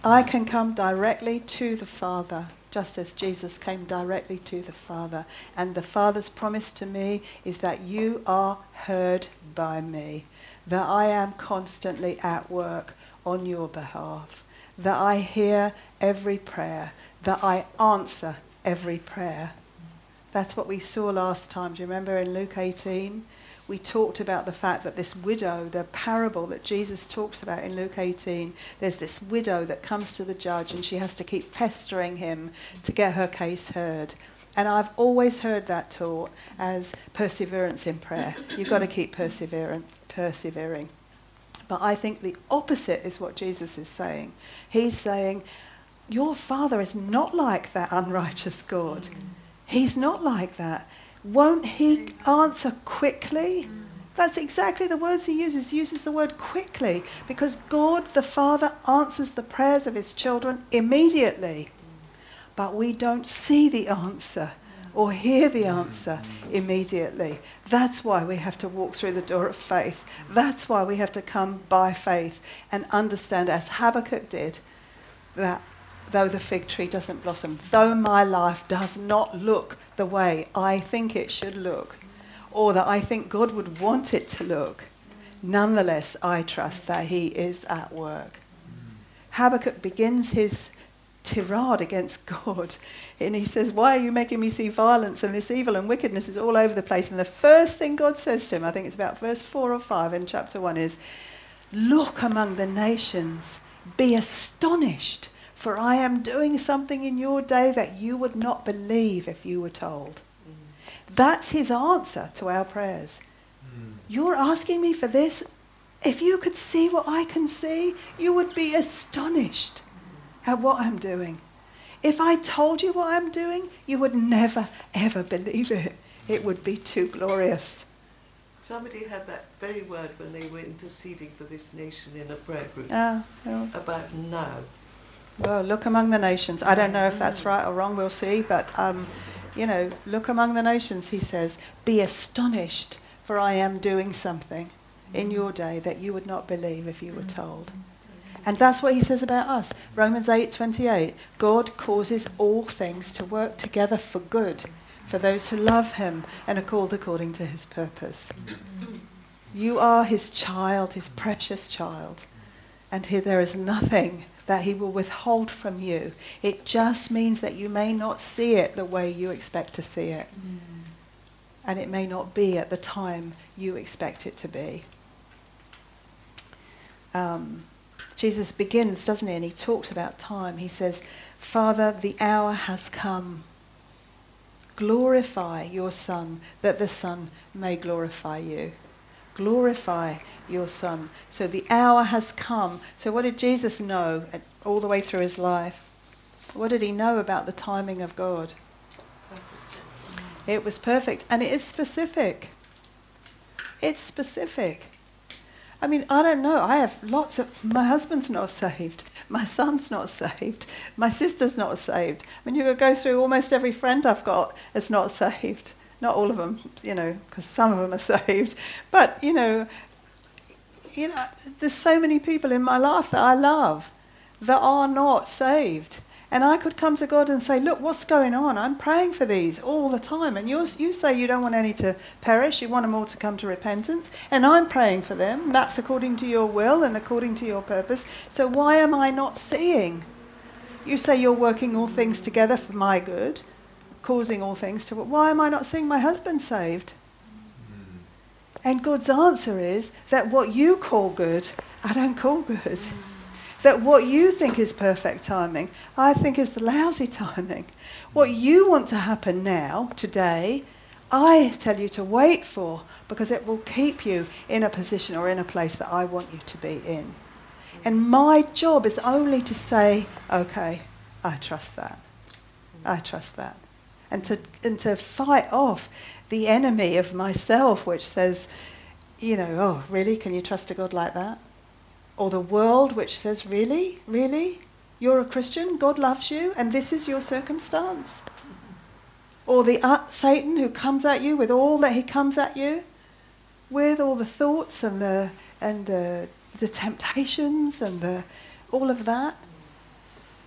I can come directly to the Father, just as Jesus came directly to the Father. And the Father's promise to me is that you are heard by me, that I am constantly at work on your behalf, that I hear every prayer, that I answer every prayer. That's what we saw last time. Do you remember in Luke 18? We talked about the fact that this widow, the parable that Jesus talks about in Luke 18, there's this widow that comes to the judge and she has to keep pestering him to get her case heard. And I've always heard that taught as perseverance in prayer. You've got to keep persevering. persevering. But I think the opposite is what Jesus is saying. He's saying, Your father is not like that unrighteous God. He's not like that. Won't he answer quickly? That's exactly the words he uses. He uses the word quickly because God the Father answers the prayers of his children immediately. But we don't see the answer or hear the answer immediately. That's why we have to walk through the door of faith. That's why we have to come by faith and understand, as Habakkuk did, that though the fig tree doesn't blossom, though my life does not look the way I think it should look, or that I think God would want it to look, nonetheless I trust that He is at work. Hmm. Habakkuk begins his tirade against God. And he says, Why are you making me see violence and this evil and wickedness is all over the place? And the first thing God says to him, I think it's about verse 4 or 5 in chapter 1, is, Look among the nations, be astonished, for I am doing something in your day that you would not believe if you were told. Mm. That's his answer to our prayers. Mm. You're asking me for this? If you could see what I can see, you would be astonished mm. at what I'm doing. If I told you what I'm doing, you would never, ever believe it. It would be too glorious. Somebody had that very word when they were interceding for this nation in a prayer group Ah, oh. about now. Well, look among the nations. I don't know if that's right or wrong, we'll see. But, um, you know, look among the nations, he says, be astonished, for I am doing something in your day that you would not believe if you were told. And that's what he says about us. Romans 8:28. God causes all things to work together for good for those who love him and are called according to his purpose. You are his child, his precious child. And here there is nothing that he will withhold from you. It just means that you may not see it the way you expect to see it. And it may not be at the time you expect it to be. um, Jesus begins, doesn't he? And he talks about time. He says, Father, the hour has come. Glorify your Son, that the Son may glorify you. Glorify your Son. So the hour has come. So, what did Jesus know all the way through his life? What did he know about the timing of God? It was perfect. And it is specific. It's specific. I mean, I don't know. I have lots of. My husband's not saved. My son's not saved. My sister's not saved. I mean, you could go through almost every friend I've got is not saved. Not all of them, you know, because some of them are saved. But you know, you know, there's so many people in my life that I love that are not saved. And I could come to God and say, Look, what's going on? I'm praying for these all the time. And you you say you don't want any to perish, you want them all to come to repentance. And I'm praying for them. That's according to your will and according to your purpose. So why am I not seeing? You say you're working all things together for my good, causing all things to. Why am I not seeing my husband saved? Mm. And God's answer is that what you call good, I don't call good that what you think is perfect timing, I think is the lousy timing. What you want to happen now, today, I tell you to wait for because it will keep you in a position or in a place that I want you to be in. And my job is only to say, okay, I trust that. I trust that. And to, and to fight off the enemy of myself, which says, you know, oh, really? Can you trust a God like that? or the world which says, Really? Really? You're a Christian? God loves you, and this is your circumstance? Or the uh, Satan who comes at you with all that he comes at you, with all the thoughts and the and the, the temptations and the all of that.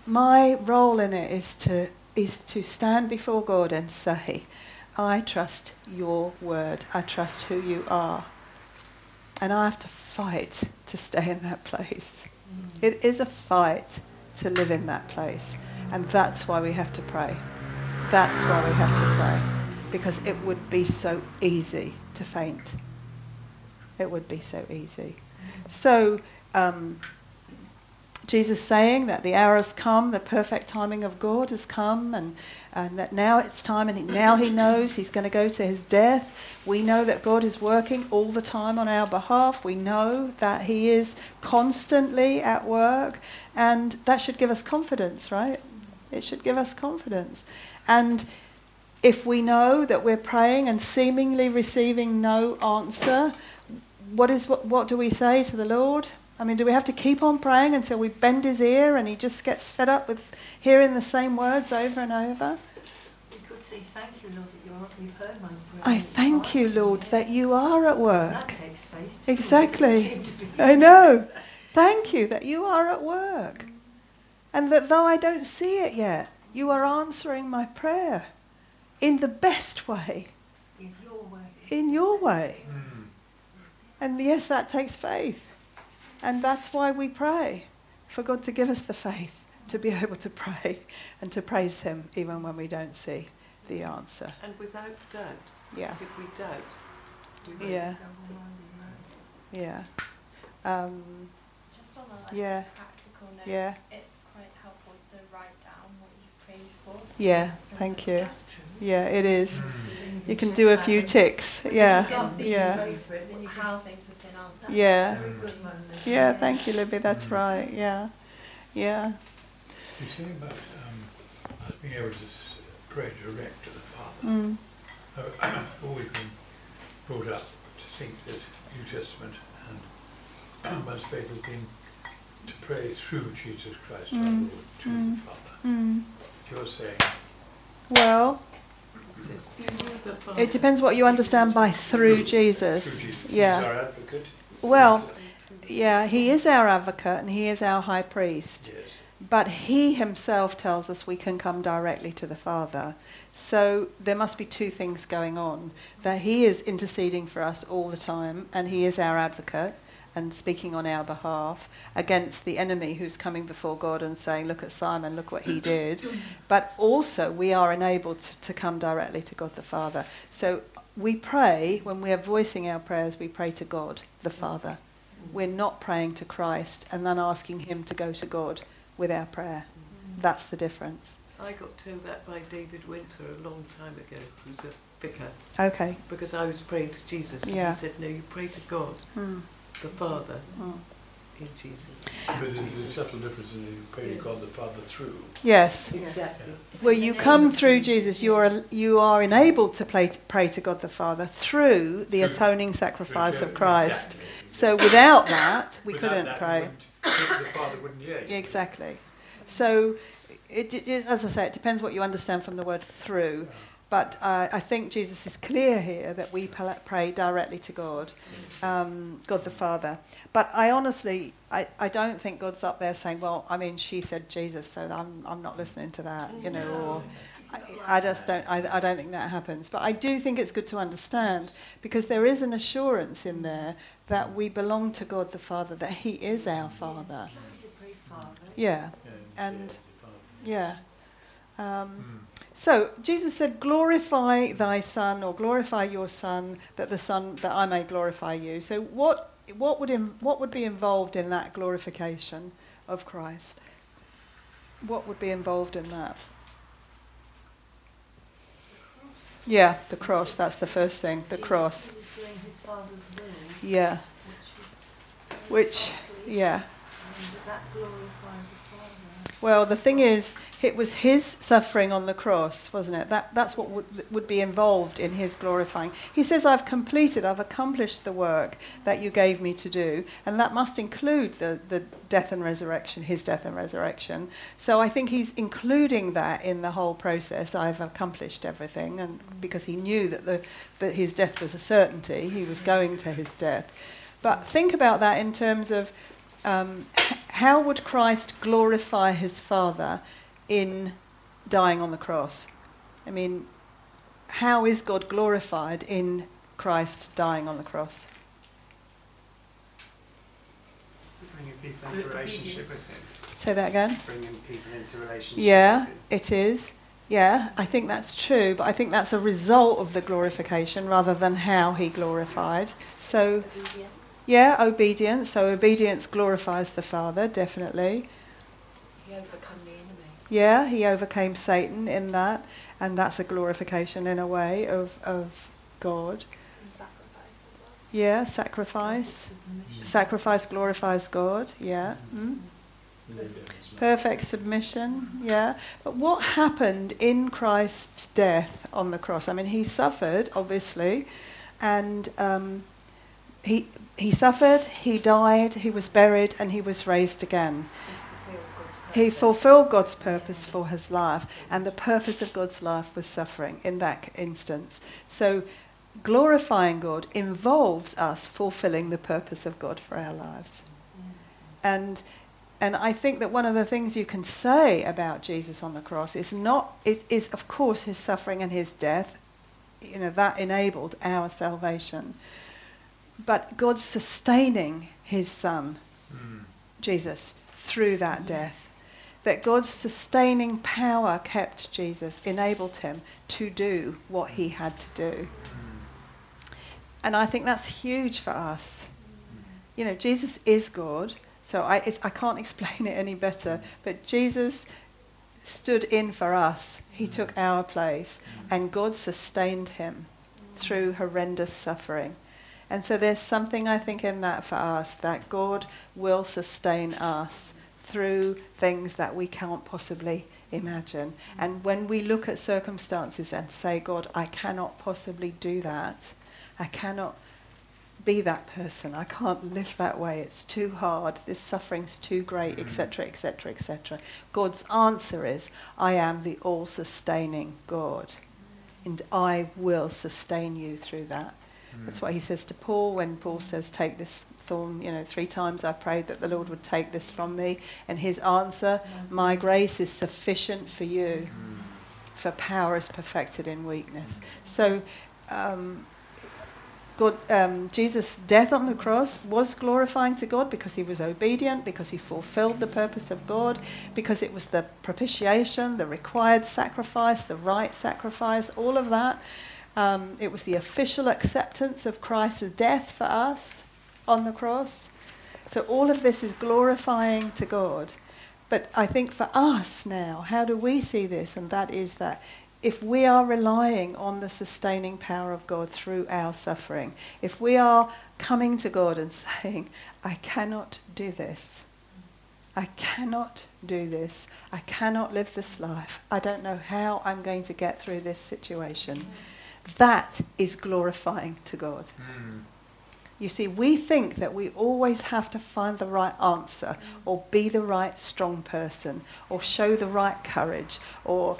My role in it is to is to stand before God and say, I trust your word. I trust who you are. And I have to fight to stay in that place. Mm. It is a fight to live in that place. And that's why we have to pray. That's why we have to pray. Because it would be so easy to faint. It would be so easy. So, um, Jesus saying that the hour has come, the perfect timing of God has come, and, and that now it's time, and now he knows he's going to go to his death. We know that God is working all the time on our behalf. We know that he is constantly at work, and that should give us confidence, right? It should give us confidence. And if we know that we're praying and seemingly receiving no answer, what, is, what, what do we say to the Lord? I mean, do we have to keep on praying until we bend his ear and he just gets fed up with hearing the same words over and over? We could say, Thank you, Lord, that you're, you've heard my prayer. I thank you, Lord, that you are at work. That takes faith. Exactly. I know. Thank you that you are at work. And that though I don't see it yet, you are answering my prayer in the best way. In your way. In your way. Mm. And yes, that takes faith. And that's why we pray, for God to give us the faith to be able to pray and to praise Him even when we don't see the answer. And without doubt. Yeah. Because if we doubt, we yeah. Yeah. Um, Just on a like, yeah. practical note, yeah. it's quite helpful to write down what you prayed for. Yeah, thank you. Yeah, it is. You can do a few ticks. Yeah, yeah. How things have been answered. Yeah. Yeah, thank you, Libby. That's right. Yeah, yeah. You say about um, us being able to pray direct to the Father. Mm. I've always been brought up to think that New Testament and one's faith has been to pray through Jesus Christ mm. our Lord to mm. the Father. Mm. You're saying. Well, it depends what you understand by through Jesus. Through Jesus. Yeah. He's our advocate. Well, yeah, he is our advocate and he is our high priest. Yes. But he himself tells us we can come directly to the Father. So there must be two things going on that he is interceding for us all the time and he is our advocate and speaking on our behalf against the enemy who's coming before God and saying, Look at Simon, look what he did. But also, we are enabled to, to come directly to God the Father. So we pray, when we are voicing our prayers, we pray to God the Father. we're not praying to Christ and then asking Him to go to God with our prayer. That's the difference. I got told that by David Winter a long time ago, who's a vicar, Okay. because I was praying to Jesus. And Yeah. he said, No, you pray to God, Hmm. the Father, Hmm. In Jesus. But there's a subtle difference in you pray to God the Father through. Yes. Exactly. Where you come through Jesus, you are you are enabled to pray, pray to God the Father through the Through- atoning sacrifice Which, of Christ. exactly. So without that, we Without couldn't that, pray. The Father wouldn't hear you. Exactly. So, it, it, it- as I say, it depends what you understand from the word through. But uh, I think Jesus is clear here that we pray directly to God, um, God the Father. But I honestly, I, I don't think God's up there saying, well, I mean, she said Jesus, so I'm, I'm not listening to that, you know, or I, I just don't, I, I don't think that happens. But I do think it's good to understand because there is an assurance in there that we belong to God the Father, that He is our Father. Yeah, and yeah. Um, so Jesus said, "Glorify thy Son, or glorify your Son, that the Son that I may glorify you." So what what would Im- what would be involved in that glorification of Christ? What would be involved in that? Yeah, the cross. That's the first thing. The cross. He was doing his father's will, Yeah. which was Which, yeah. and does that glorify the Father? Well, the thing is, it was his suffering on the cross, wasn't it? That, that's what would, would be involved in his glorifying. He says, I've completed, I've accomplished the work that you gave me to do. And that must include the, the death and resurrection, his death and resurrection. So I think he's including that in the whole process. I've accomplished everything. And because he knew that, the, that his death was a certainty, he was going to his death. But think about that in terms of um, how would Christ glorify his Father in dying on the cross? I mean, how is God glorified in Christ dying on the cross? To bringing people into relationship with Him. Say that again. Bringing people into relationship Yeah, with it is. Yeah, I think that's true, but I think that's a result of the glorification rather than how he glorified. So, Obedience. yeah, obedience. So, obedience glorifies the Father, definitely. He overcome the enemy. Yeah, he overcame Satan in that, and that's a glorification in a way of, of God. Sacrifice as well. Yeah, sacrifice. Sacrifice glorifies God, yeah. Mm. Perfect submission, yeah. But what happened in Christ's death on the cross? I mean, he suffered, obviously, and um, he, he suffered, he died, he was buried, and he was raised again. He fulfilled God's purpose for his life, and the purpose of God's life was suffering in that instance. So, glorifying God involves us fulfilling the purpose of God for our lives. And and I think that one of the things you can say about Jesus on the cross is not is, is of course his suffering and his death. You know, that enabled our salvation. But God sustaining his son, mm. Jesus, through that death. That God's sustaining power kept Jesus, enabled him to do what he had to do. And I think that's huge for us. You know, Jesus is God, so I, I can't explain it any better. But Jesus stood in for us. He took our place, and God sustained him through horrendous suffering. And so there's something I think in that for us that God will sustain us through things that we can't possibly imagine. And when we look at circumstances and say, God, I cannot possibly do that, I cannot be that person, I can't live that way, it's too hard, this suffering's too great, etc., etc., etc. God's answer is, I am the all sustaining God, and I will sustain you through that. That's what he says to Paul when Paul says, Take this thorn, you know, three times I prayed that the Lord would take this from me. And his answer, My grace is sufficient for you, for power is perfected in weakness. So, um, God, um, Jesus' death on the cross was glorifying to God because he was obedient, because he fulfilled the purpose of God, because it was the propitiation, the required sacrifice, the right sacrifice, all of that. Um, it was the official acceptance of Christ's death for us. On the cross. So all of this is glorifying to God. But I think for us now, how do we see this? And that is that if we are relying on the sustaining power of God through our suffering, if we are coming to God and saying, I cannot do this, I cannot do this, I cannot live this life, I don't know how I'm going to get through this situation, that is glorifying to God. Mm. You see, we think that we always have to find the right answer or be the right strong person or show the right courage or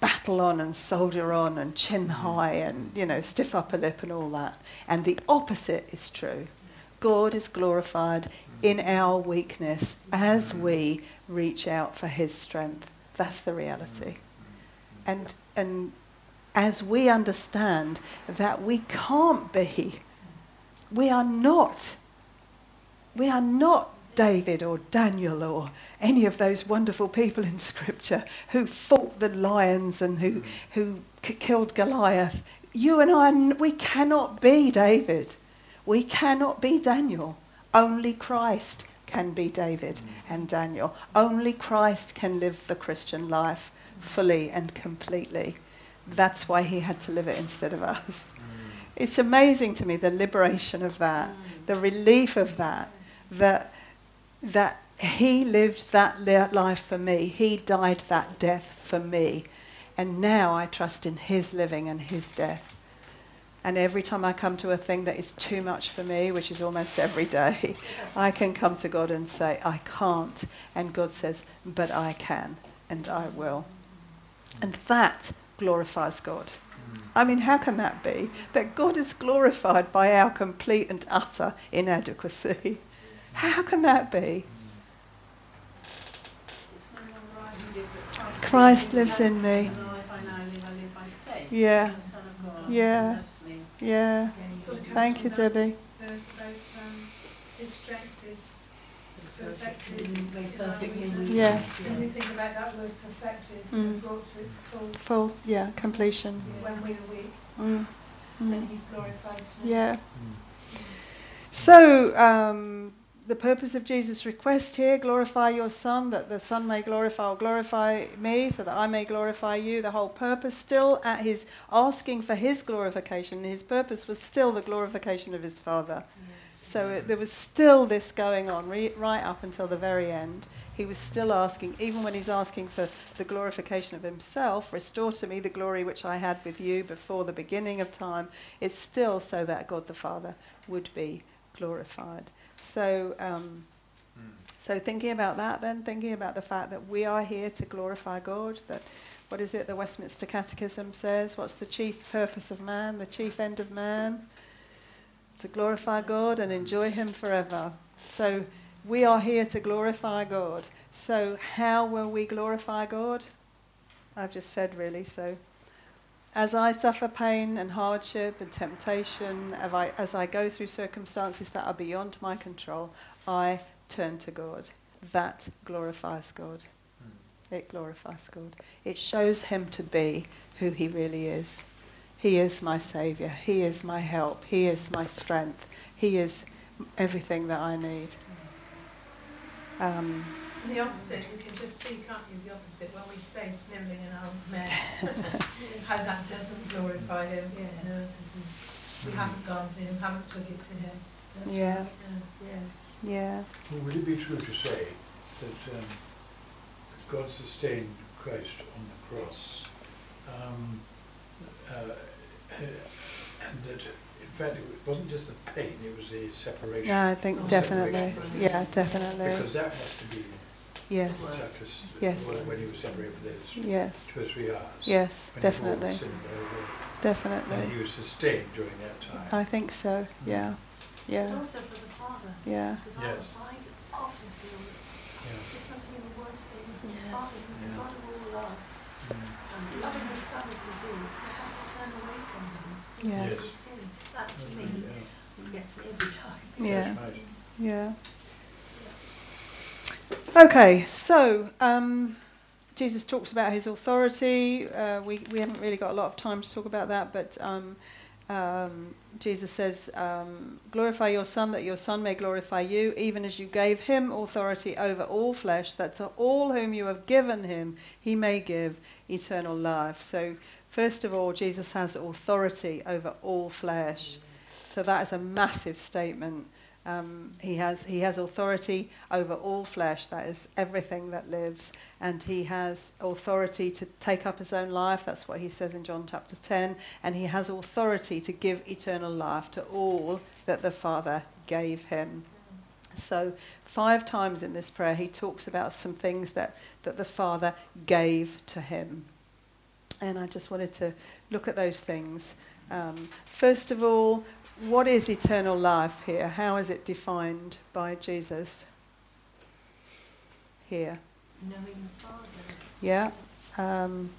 battle on and soldier on and chin mm-hmm. high and, you know, stiff upper lip and all that. And the opposite is true. God is glorified mm-hmm. in our weakness as mm-hmm. we reach out for his strength. That's the reality. And, and as we understand that we can't be we are not, we are not David or Daniel or any of those wonderful people in Scripture who fought the lions and who, who k- killed Goliath. You and I, we cannot be David. We cannot be Daniel. Only Christ can be David and Daniel. Only Christ can live the Christian life fully and completely. That's why he had to live it instead of us. It's amazing to me the liberation of that, the relief of that, that, that he lived that life for me. He died that death for me. And now I trust in his living and his death. And every time I come to a thing that is too much for me, which is almost every day, I can come to God and say, I can't. And God says, but I can and I will. And that glorifies God. I mean, how can that be? That God is glorified by our complete and utter inadequacy. How can that be? Christ lives in me. Yeah. Yeah. Yeah. Thank you, Debbie. Um, his strength is perfected. Yes. When you think about that word perfected, Mm. brought to its full Full, yeah, completion. when we're weak, Mm. then Mm. he's glorified too. Yeah. So, um, the purpose of Jesus' request here glorify your Son, that the Son may glorify or glorify me, so that I may glorify you. The whole purpose, still at his asking for his glorification, his purpose was still the glorification of his Father. So it, there was still this going on re, right up until the very end. He was still asking, even when he's asking for the glorification of himself, restore to me the glory which I had with you before the beginning of time. It's still so that God the Father would be glorified. So, um, so thinking about that, then thinking about the fact that we are here to glorify God. That what is it the Westminster Catechism says? What's the chief purpose of man? The chief end of man? To glorify God and enjoy Him forever. So we are here to glorify God. So how will we glorify God? I've just said really. So as I suffer pain and hardship and temptation, as I, as I go through circumstances that are beyond my control, I turn to God. That glorifies God. Hmm. It glorifies God. It shows Him to be who He really is. He is my Saviour. He is my help. He is my strength. He is everything that I need. Um, And the opposite, you can just see, can't you, the opposite, when we stay snivelling in our mess, how that doesn't glorify him, you know, 'cause we, we haven't gone to him, haven't took it to him. That's Yeah. right, Yes. yeah. Well, would it be true to say that um, God sustained Christ on the cross, um, uh, and that in fact it wasn't just the pain; it was the separation. No, I think definitely. separation Yeah, definitely. Because that has to be. Yes. such Yes. when when he was separated for those Yes. two or three hours. Yes, when he bore the definitely. sin of the whole world. And Definitely. he was sustained during that time. I think so. Mm. Yeah. But Yeah. also for the father. Yeah. Because Yes. I, I often feel that Yeah. this must be the worst thing for the Yeah. father, who's the Yeah. God of all love, mm. um, and loving his son as he did, to have to turn away from him. Yeah. Every. That to me Yeah. gets me every time. Yeah. Yeah. Okay, so um, Jesus talks about his authority. Uh, we, we haven't really got a lot of time to talk about that, but um, um, Jesus says, um, Glorify your Son, that your Son may glorify you, even as you gave him authority over all flesh, that to all whom you have given him, he may give eternal life. So, first of all, Jesus has authority over all flesh. So, that is a massive statement. Um, he, has, he has authority over all flesh, that is everything that lives, and he has authority to take up his own life, that's what he says in John chapter 10, and he has authority to give eternal life to all that the Father gave him. So, five times in this prayer, he talks about some things that, that the Father gave to him. And I just wanted to look at those things. Um, first of all, what is eternal life here? How is it defined by Jesus here? Knowing the Father. Yeah. Um,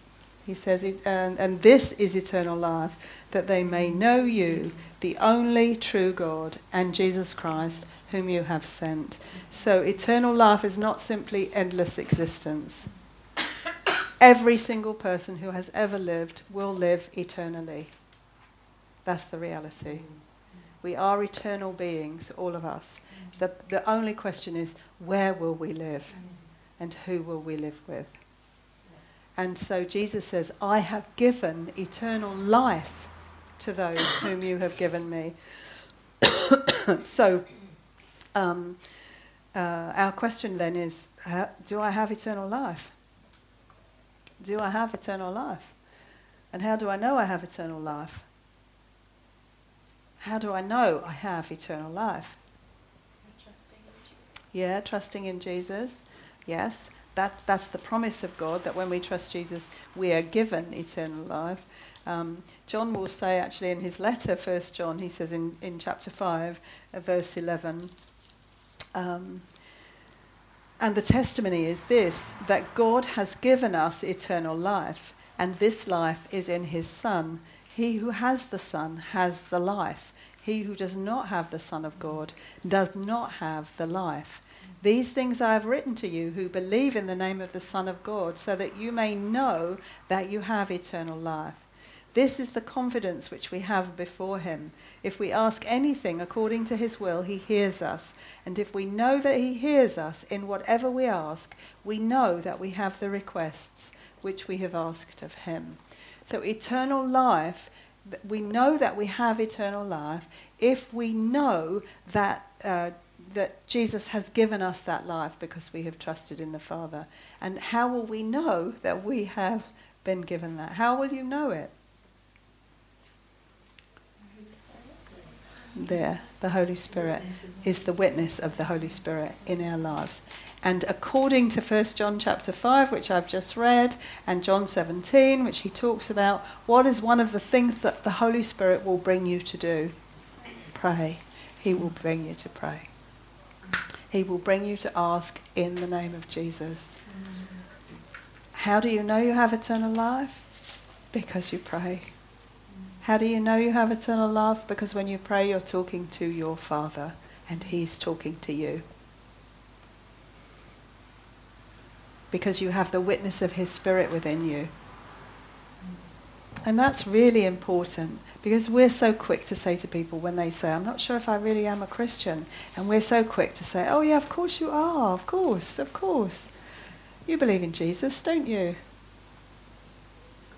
he says, it, and, and this is eternal life, that they may know you, the only true God, and Jesus Christ, whom you have sent. So eternal life is not simply endless existence. Every single person who has ever lived will live eternally. That's the reality. We are eternal beings, all of us. The, the only question is, where will we live? And who will we live with? And so Jesus says, I have given eternal life to those whom you have given me. so, um, uh, our question then is Do I have eternal life? Do I have eternal life? And how do I know I have eternal life? How do I know I have eternal life? Trusting in Jesus. Yeah, trusting in Jesus. Yes, that, that's the promise of God that when we trust Jesus, we are given eternal life. Um, John will say, actually, in his letter, First John, he says in, in chapter 5, uh, verse 11, um, and the testimony is this that God has given us eternal life, and this life is in his Son. He who has the Son has the life. He who does not have the Son of God does not have the life. These things I have written to you who believe in the name of the Son of God, so that you may know that you have eternal life. This is the confidence which we have before him. If we ask anything according to his will, he hears us. And if we know that he hears us in whatever we ask, we know that we have the requests which we have asked of him. So, eternal life, we know that we have eternal life if we know that. Uh, that Jesus has given us that life because we have trusted in the Father. And how will we know that we have been given that? How will you know it? There, the Holy Spirit is the witness of the Holy Spirit in our lives. And according to 1 John chapter 5, which I've just read, and John 17, which he talks about, what is one of the things that the Holy Spirit will bring you to do? Pray. He will bring you to pray. He will bring you to ask in the name of Jesus. How do you know you have eternal life? Because you pray. How do you know you have eternal life? Because when you pray, you're talking to your Father and He's talking to you. Because you have the witness of His Spirit within you. And that's really important because we're so quick to say to people when they say, I'm not sure if I really am a Christian, and we're so quick to say, oh, yeah, of course you are, of course, of course. You believe in Jesus, don't you?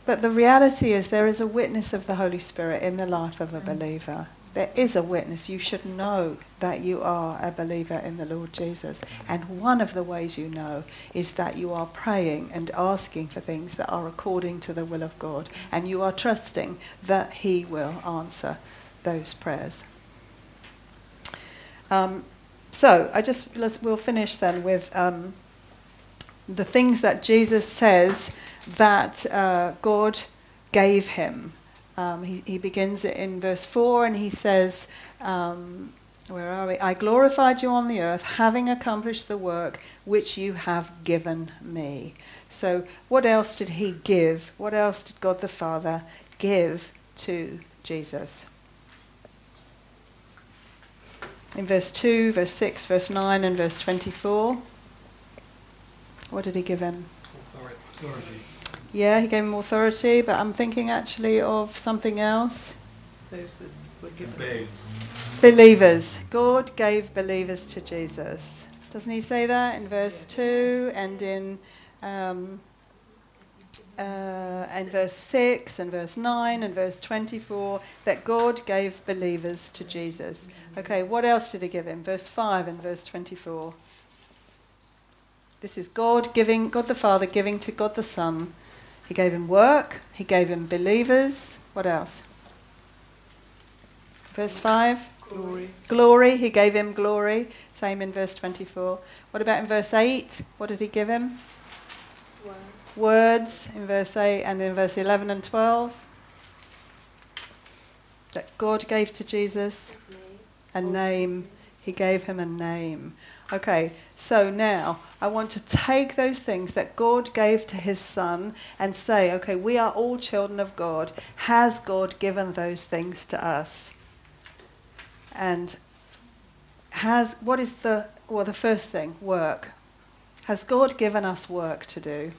But the reality is, there is a witness of the Holy Spirit in the life of a believer. There is a witness. You should know that you are a believer in the Lord Jesus. And one of the ways you know is that you are praying and asking for things that are according to the will of God. And you are trusting that He will answer those prayers. Um, so I just we'll finish then with um, the things that Jesus says that uh, God gave him. Um, he, he begins it in verse 4 and he says, um, Where are we? I glorified you on the earth, having accomplished the work which you have given me. So, what else did he give? What else did God the Father give to Jesus? In verse 2, verse 6, verse 9, and verse 24, what did he give him? Authority. Yeah, he gave him authority, but I'm thinking actually of something else. Those that were given. Believers. God gave believers to Jesus. Doesn't he say that in verse 2 and in, um, uh, in verse 6 and verse 9 and verse 24 that God gave believers to Jesus? Okay, what else did he give him? Verse 5 and verse 24. This is God giving, God the Father giving to God the Son. He gave him work, he gave him believers. What else? Verse 5. Glory. Glory, he gave him glory. Same in verse 24. What about in verse 8? What did he give him? Word. Words in verse 8 and in verse 11 and 12. That God gave to Jesus a name. He gave him a name. Okay, so now I want to take those things that God gave to his son and say, okay, we are all children of God. Has God given those things to us? And has what is the well the first thing work has god given us work to do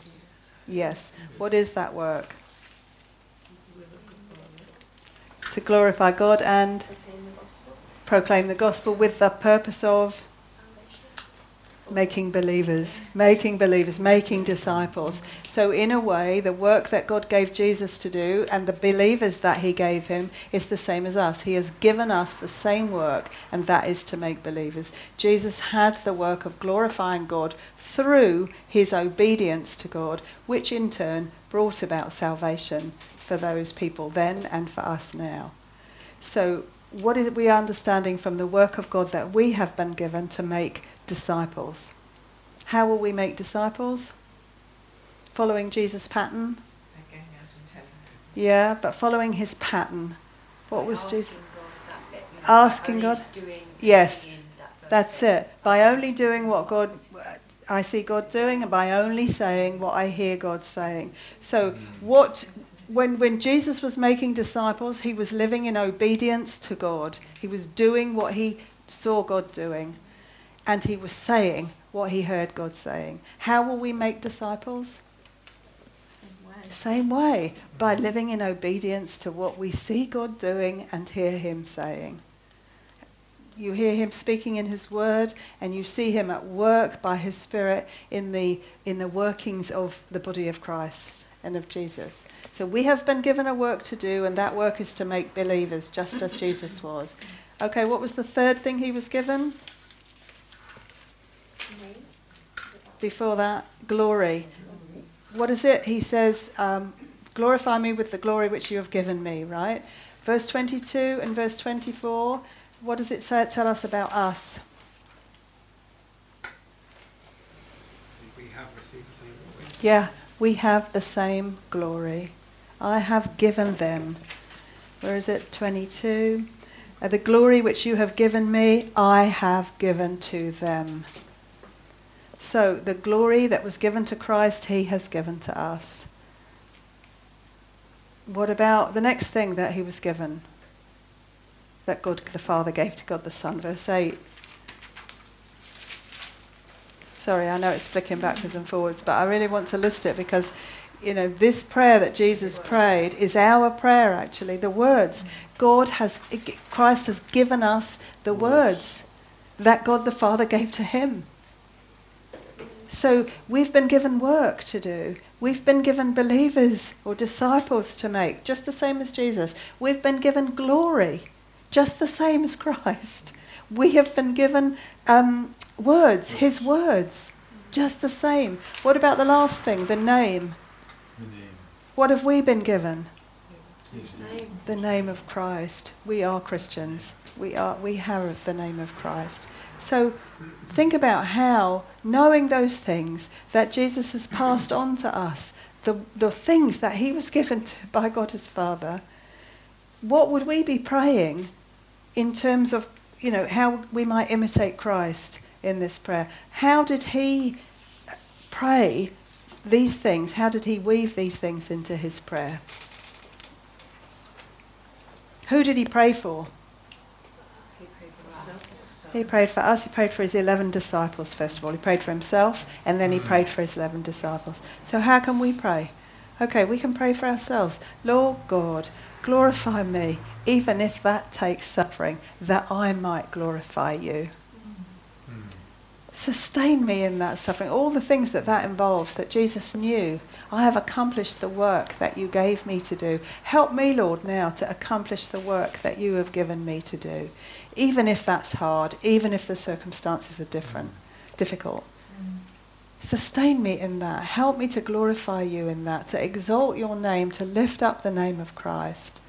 yes what is that work to glorify god and Proclaim the gospel. with the purpose of. Making believers making believers making disciples. So in a way the work that god gave jesus to do and the believers that he gave him is the same as us. He has given us the same work and that is to make believers. Jesus had the work of glorifying god through his obedience to god which in turn brought about salvation for those people then and for us now. So what is we understanding from the work of god that we have been given to make disciples. How will we make disciples? Following Jesus' pattern? By going out and telling them. Yeah, but following his pattern. What was Jesus? God that bit, you know, Asking God? Yes, doing in that first That's it. By only doing what God I see God doing and by only saying what I hear God saying. So what when when Jesus was making disciples, he was living in obedience to God. He was doing what he saw God doing and he was saying what he heard God saying. How will we make disciples? Same way. Same way, by living in obedience to what we see God doing and hear him saying. You hear him speaking in his word and you see him at work by his spirit in the in the workings of the body of Christ and of Jesus. So we have been given a work to do and that work is to make believers just as Jesus was. Okay, what was the third thing he was given? Before that, glory. What is it? He says, um, glorify me with the glory which you have given me, right? Verse 22 and verse 24, what does it say, tell us about us? We have received the same glory. Yeah, we have the same glory. I have given them. Where is it? 22. Uh, the glory which you have given me, I have given to them. So the glory that was given to Christ, he has given to us. What about the next thing that he was given? That God the Father gave to God the Son. Verse 8. Sorry, I know it's flicking backwards and forwards, but I really want to list it because, you know, this prayer that Jesus prayed is our prayer actually. The words. God has, Christ has given us the words that God the Father gave to him. So we've been given work to do. We've been given believers or disciples to make, just the same as Jesus. We've been given glory, just the same as Christ. We have been given um, words, his words, just the same. What about the last thing, the name? The name. What have we been given? Name. The name of Christ. We are Christians. We are we have the name of Christ. So think about how knowing those things that Jesus has passed on to us, the the things that he was given to by God as Father, what would we be praying in terms of, you know, how we might imitate Christ in this prayer? How did he pray these things? How did he weave these things into his prayer? Who did he pray for? He prayed for himself. He prayed for us. He prayed for his 11 disciples, first of all. He prayed for himself, and then he mm-hmm. prayed for his 11 disciples. So, how can we pray? Okay, we can pray for ourselves. Lord God, Glorify me, even if that takes suffering, that I might glorify you. Mm-hmm. Sustain me in that suffering. All the things that that involves that Jesus knew. I have accomplished the work that you gave me to do. Help me, Lord, now to accomplish the work that you have given me to do. Even if that's hard, even if the circumstances are different, difficult. Sustain me in that. Help me to glorify you in that, to exalt your name, to lift up the name of Christ.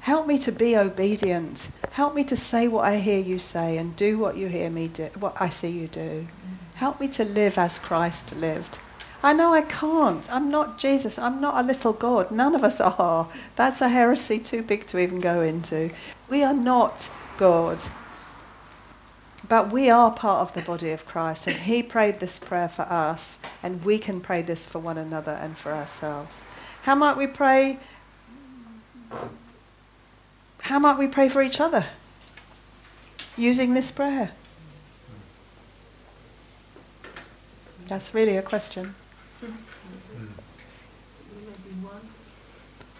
Help me to be obedient. Help me to say what I hear you say and do what you hear me do, what I see you do. Help me to live as Christ lived. I know I can't. I'm not Jesus. I'm not a little God. None of us are. That's a heresy too big to even go into. We are not God. But we are part of the body of Christ, and He prayed this prayer for us, and we can pray this for one another and for ourselves. How might we pray? How might we pray for each other? Using this prayer. That's really a question.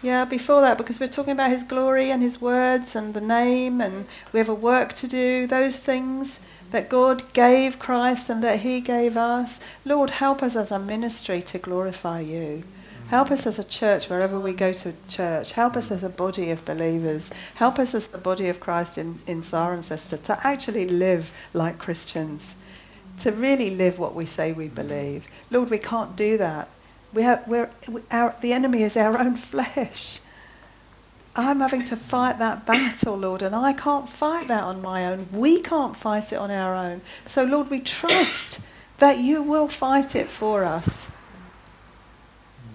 Yeah, before that, because we're talking about His glory and His words and the name, and we have a work to do, those things that God gave Christ and that He gave us. Lord, help us as a ministry to glorify You. Help us as a church wherever we go to church. Help us as a body of believers. Help us as the body of Christ in, in Cirencester to actually live like Christians, to really live what we say we believe. Lord, we can't do that. We have, we're, we, our, the enemy is our own flesh. I'm having to fight that battle, Lord, and I can't fight that on my own. We can't fight it on our own. So, Lord, we trust that you will fight it for us.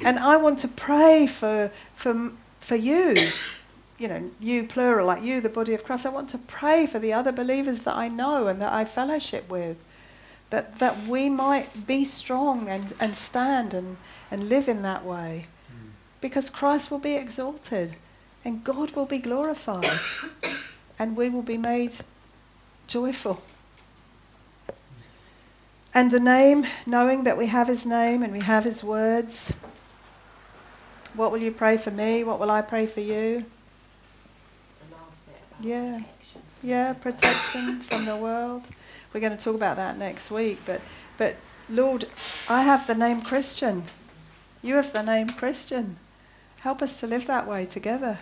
And I want to pray for, for, for you, you know, you plural, like you, the body of Christ. I want to pray for the other believers that I know and that I fellowship with, that, that we might be strong and, and stand and, and live in that way. Because Christ will be exalted and God will be glorified and we will be made joyful. And the name, knowing that we have his name and we have his words. What will you pray for me? What will I pray for you? Yeah. Yeah, protection from the world. We're going to talk about that next week. But, but Lord, I have the name Christian. You have the name Christian. Help us to live that way together.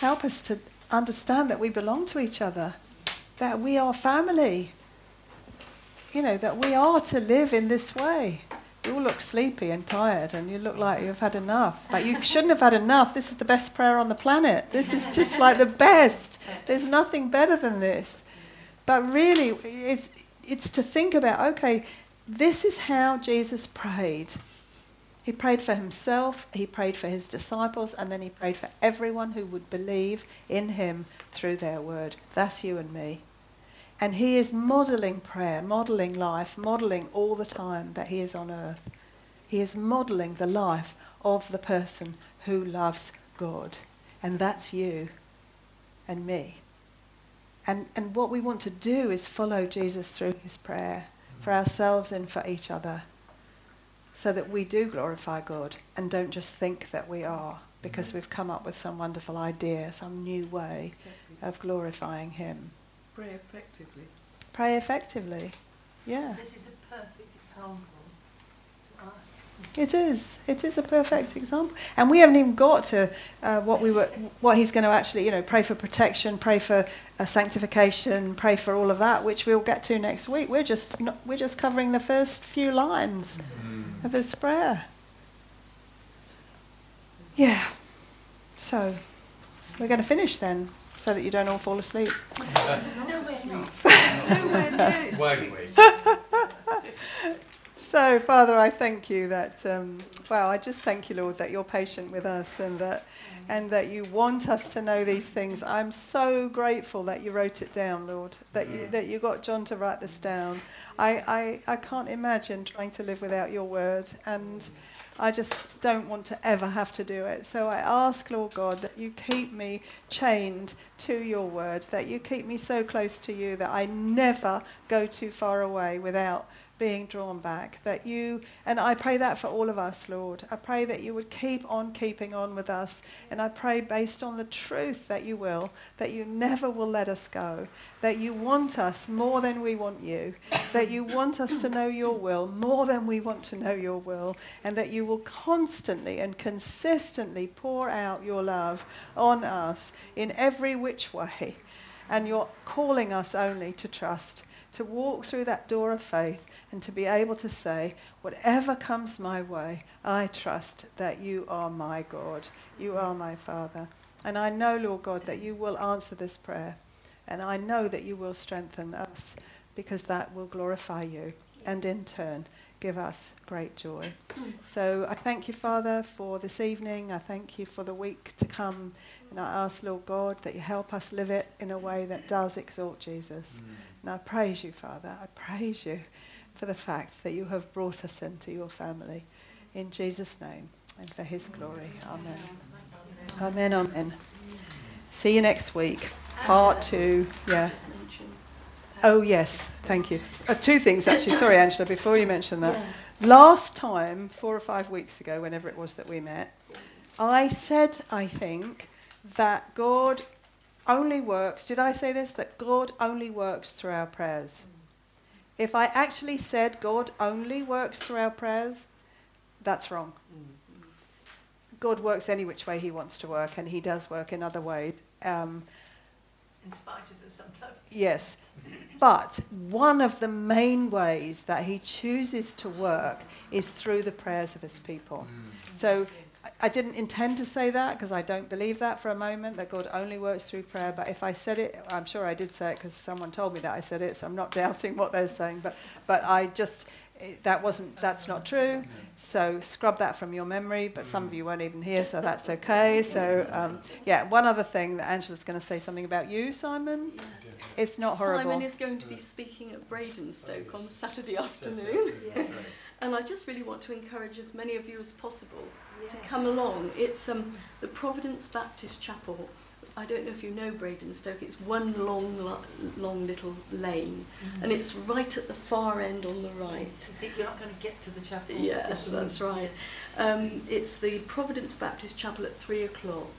Help us to understand that we belong to each other, that we are family. You know, that we are to live in this way. You all look sleepy and tired, and you look like you've had enough. But you shouldn't have had enough. This is the best prayer on the planet. This is just like the best. There's nothing better than this. But really, it's, it's to think about okay, this is how Jesus prayed. He prayed for himself, he prayed for his disciples, and then he prayed for everyone who would believe in him through their word. That's you and me. And he is modeling prayer, modeling life, modeling all the time that he is on earth. He is modeling the life of the person who loves God. And that's you and me. And, and what we want to do is follow Jesus through his prayer for ourselves and for each other so that we do glorify God and don't just think that we are because we've come up with some wonderful idea, some new way Exactly. of glorifying him. Pray effectively. Pray effectively. Yeah. This is a perfect example to us. It is. It is a perfect example, and we haven't even got to uh, what we were, what he's going to actually, you know, pray for protection, pray for uh, sanctification, pray for all of that, which we'll get to next week. We're just not, we're just covering the first few lines of his prayer. Yeah. So we're going to finish then, so that you don't all fall asleep. So, Father, I thank you that, um, well, I just thank you, Lord, that you're patient with us and that, and that you want us to know these things. I'm so grateful that you wrote it down, Lord, that you, that you got John to write this down. I, I, I can't imagine trying to live without your word, and I just don't want to ever have to do it. So I ask, Lord God, that you keep me chained to your word, that you keep me so close to you that I never go too far away without being drawn back. That you, and I pray that for all of us, Lord. I pray that you would keep on keeping on with us. And I pray, based on the truth that you will, that you never will let us go. That you want us more than we want you. That you want us to know your will more than we want to know your will. And that you will constantly and consistently pour out your love on us in every which way. And you're calling us only to trust to walk through that door of faith and to be able to say, whatever comes my way, I trust that you are my God. You are my Father. And I know, Lord God, that you will answer this prayer. And I know that you will strengthen us because that will glorify you and in turn give us great joy. So I thank you, Father, for this evening. I thank you for the week to come. And I ask, Lord God, that you help us live it in a way that does exalt Jesus. Mm. And I praise you, Father. I praise you for the fact that you have brought us into your family. In Jesus' name and for his glory. Amen. Amen, amen. See you next week. Part two. Yeah. Oh, yes. Thank you. Uh, two things, actually. Sorry, Angela, before you mention that. Last time, four or five weeks ago, whenever it was that we met, I said, I think, that God only works, did I say this? That God only works through our prayers. Mm. If I actually said God only works through our prayers, that's wrong. Mm. God works any which way He wants to work, and He does work in other ways. Um, In spite of us sometimes. Yes. But one of the main ways that he chooses to work is through the prayers of his people. Mm. So I- I didn't intend to say that because I don't believe that for a moment, that God only works through prayer. But if I said it, I'm sure I did say it because someone told me that I said it, so I'm not doubting what they're saying. But, but I just, it- that wasn't, that's not true. So scrub that from your memory, but some of you weren't even here, so that's okay. So, um, yeah, one other thing that Angela's going to say something about you, Simon. It's not horrible. Simon is going to be speaking at Bradenstoke on Saturday afternoon. and I just really want to encourage as many of you as possible to come along. It's um, the Providence Baptist Chapel. I don't know if you know Bradenstoke. It's one long, lo- long little lane, and it's right at the far end on the right. You think you're not going to get to the chapel? Yes, that's right. Um, it's the Providence Baptist Chapel at three o'clock.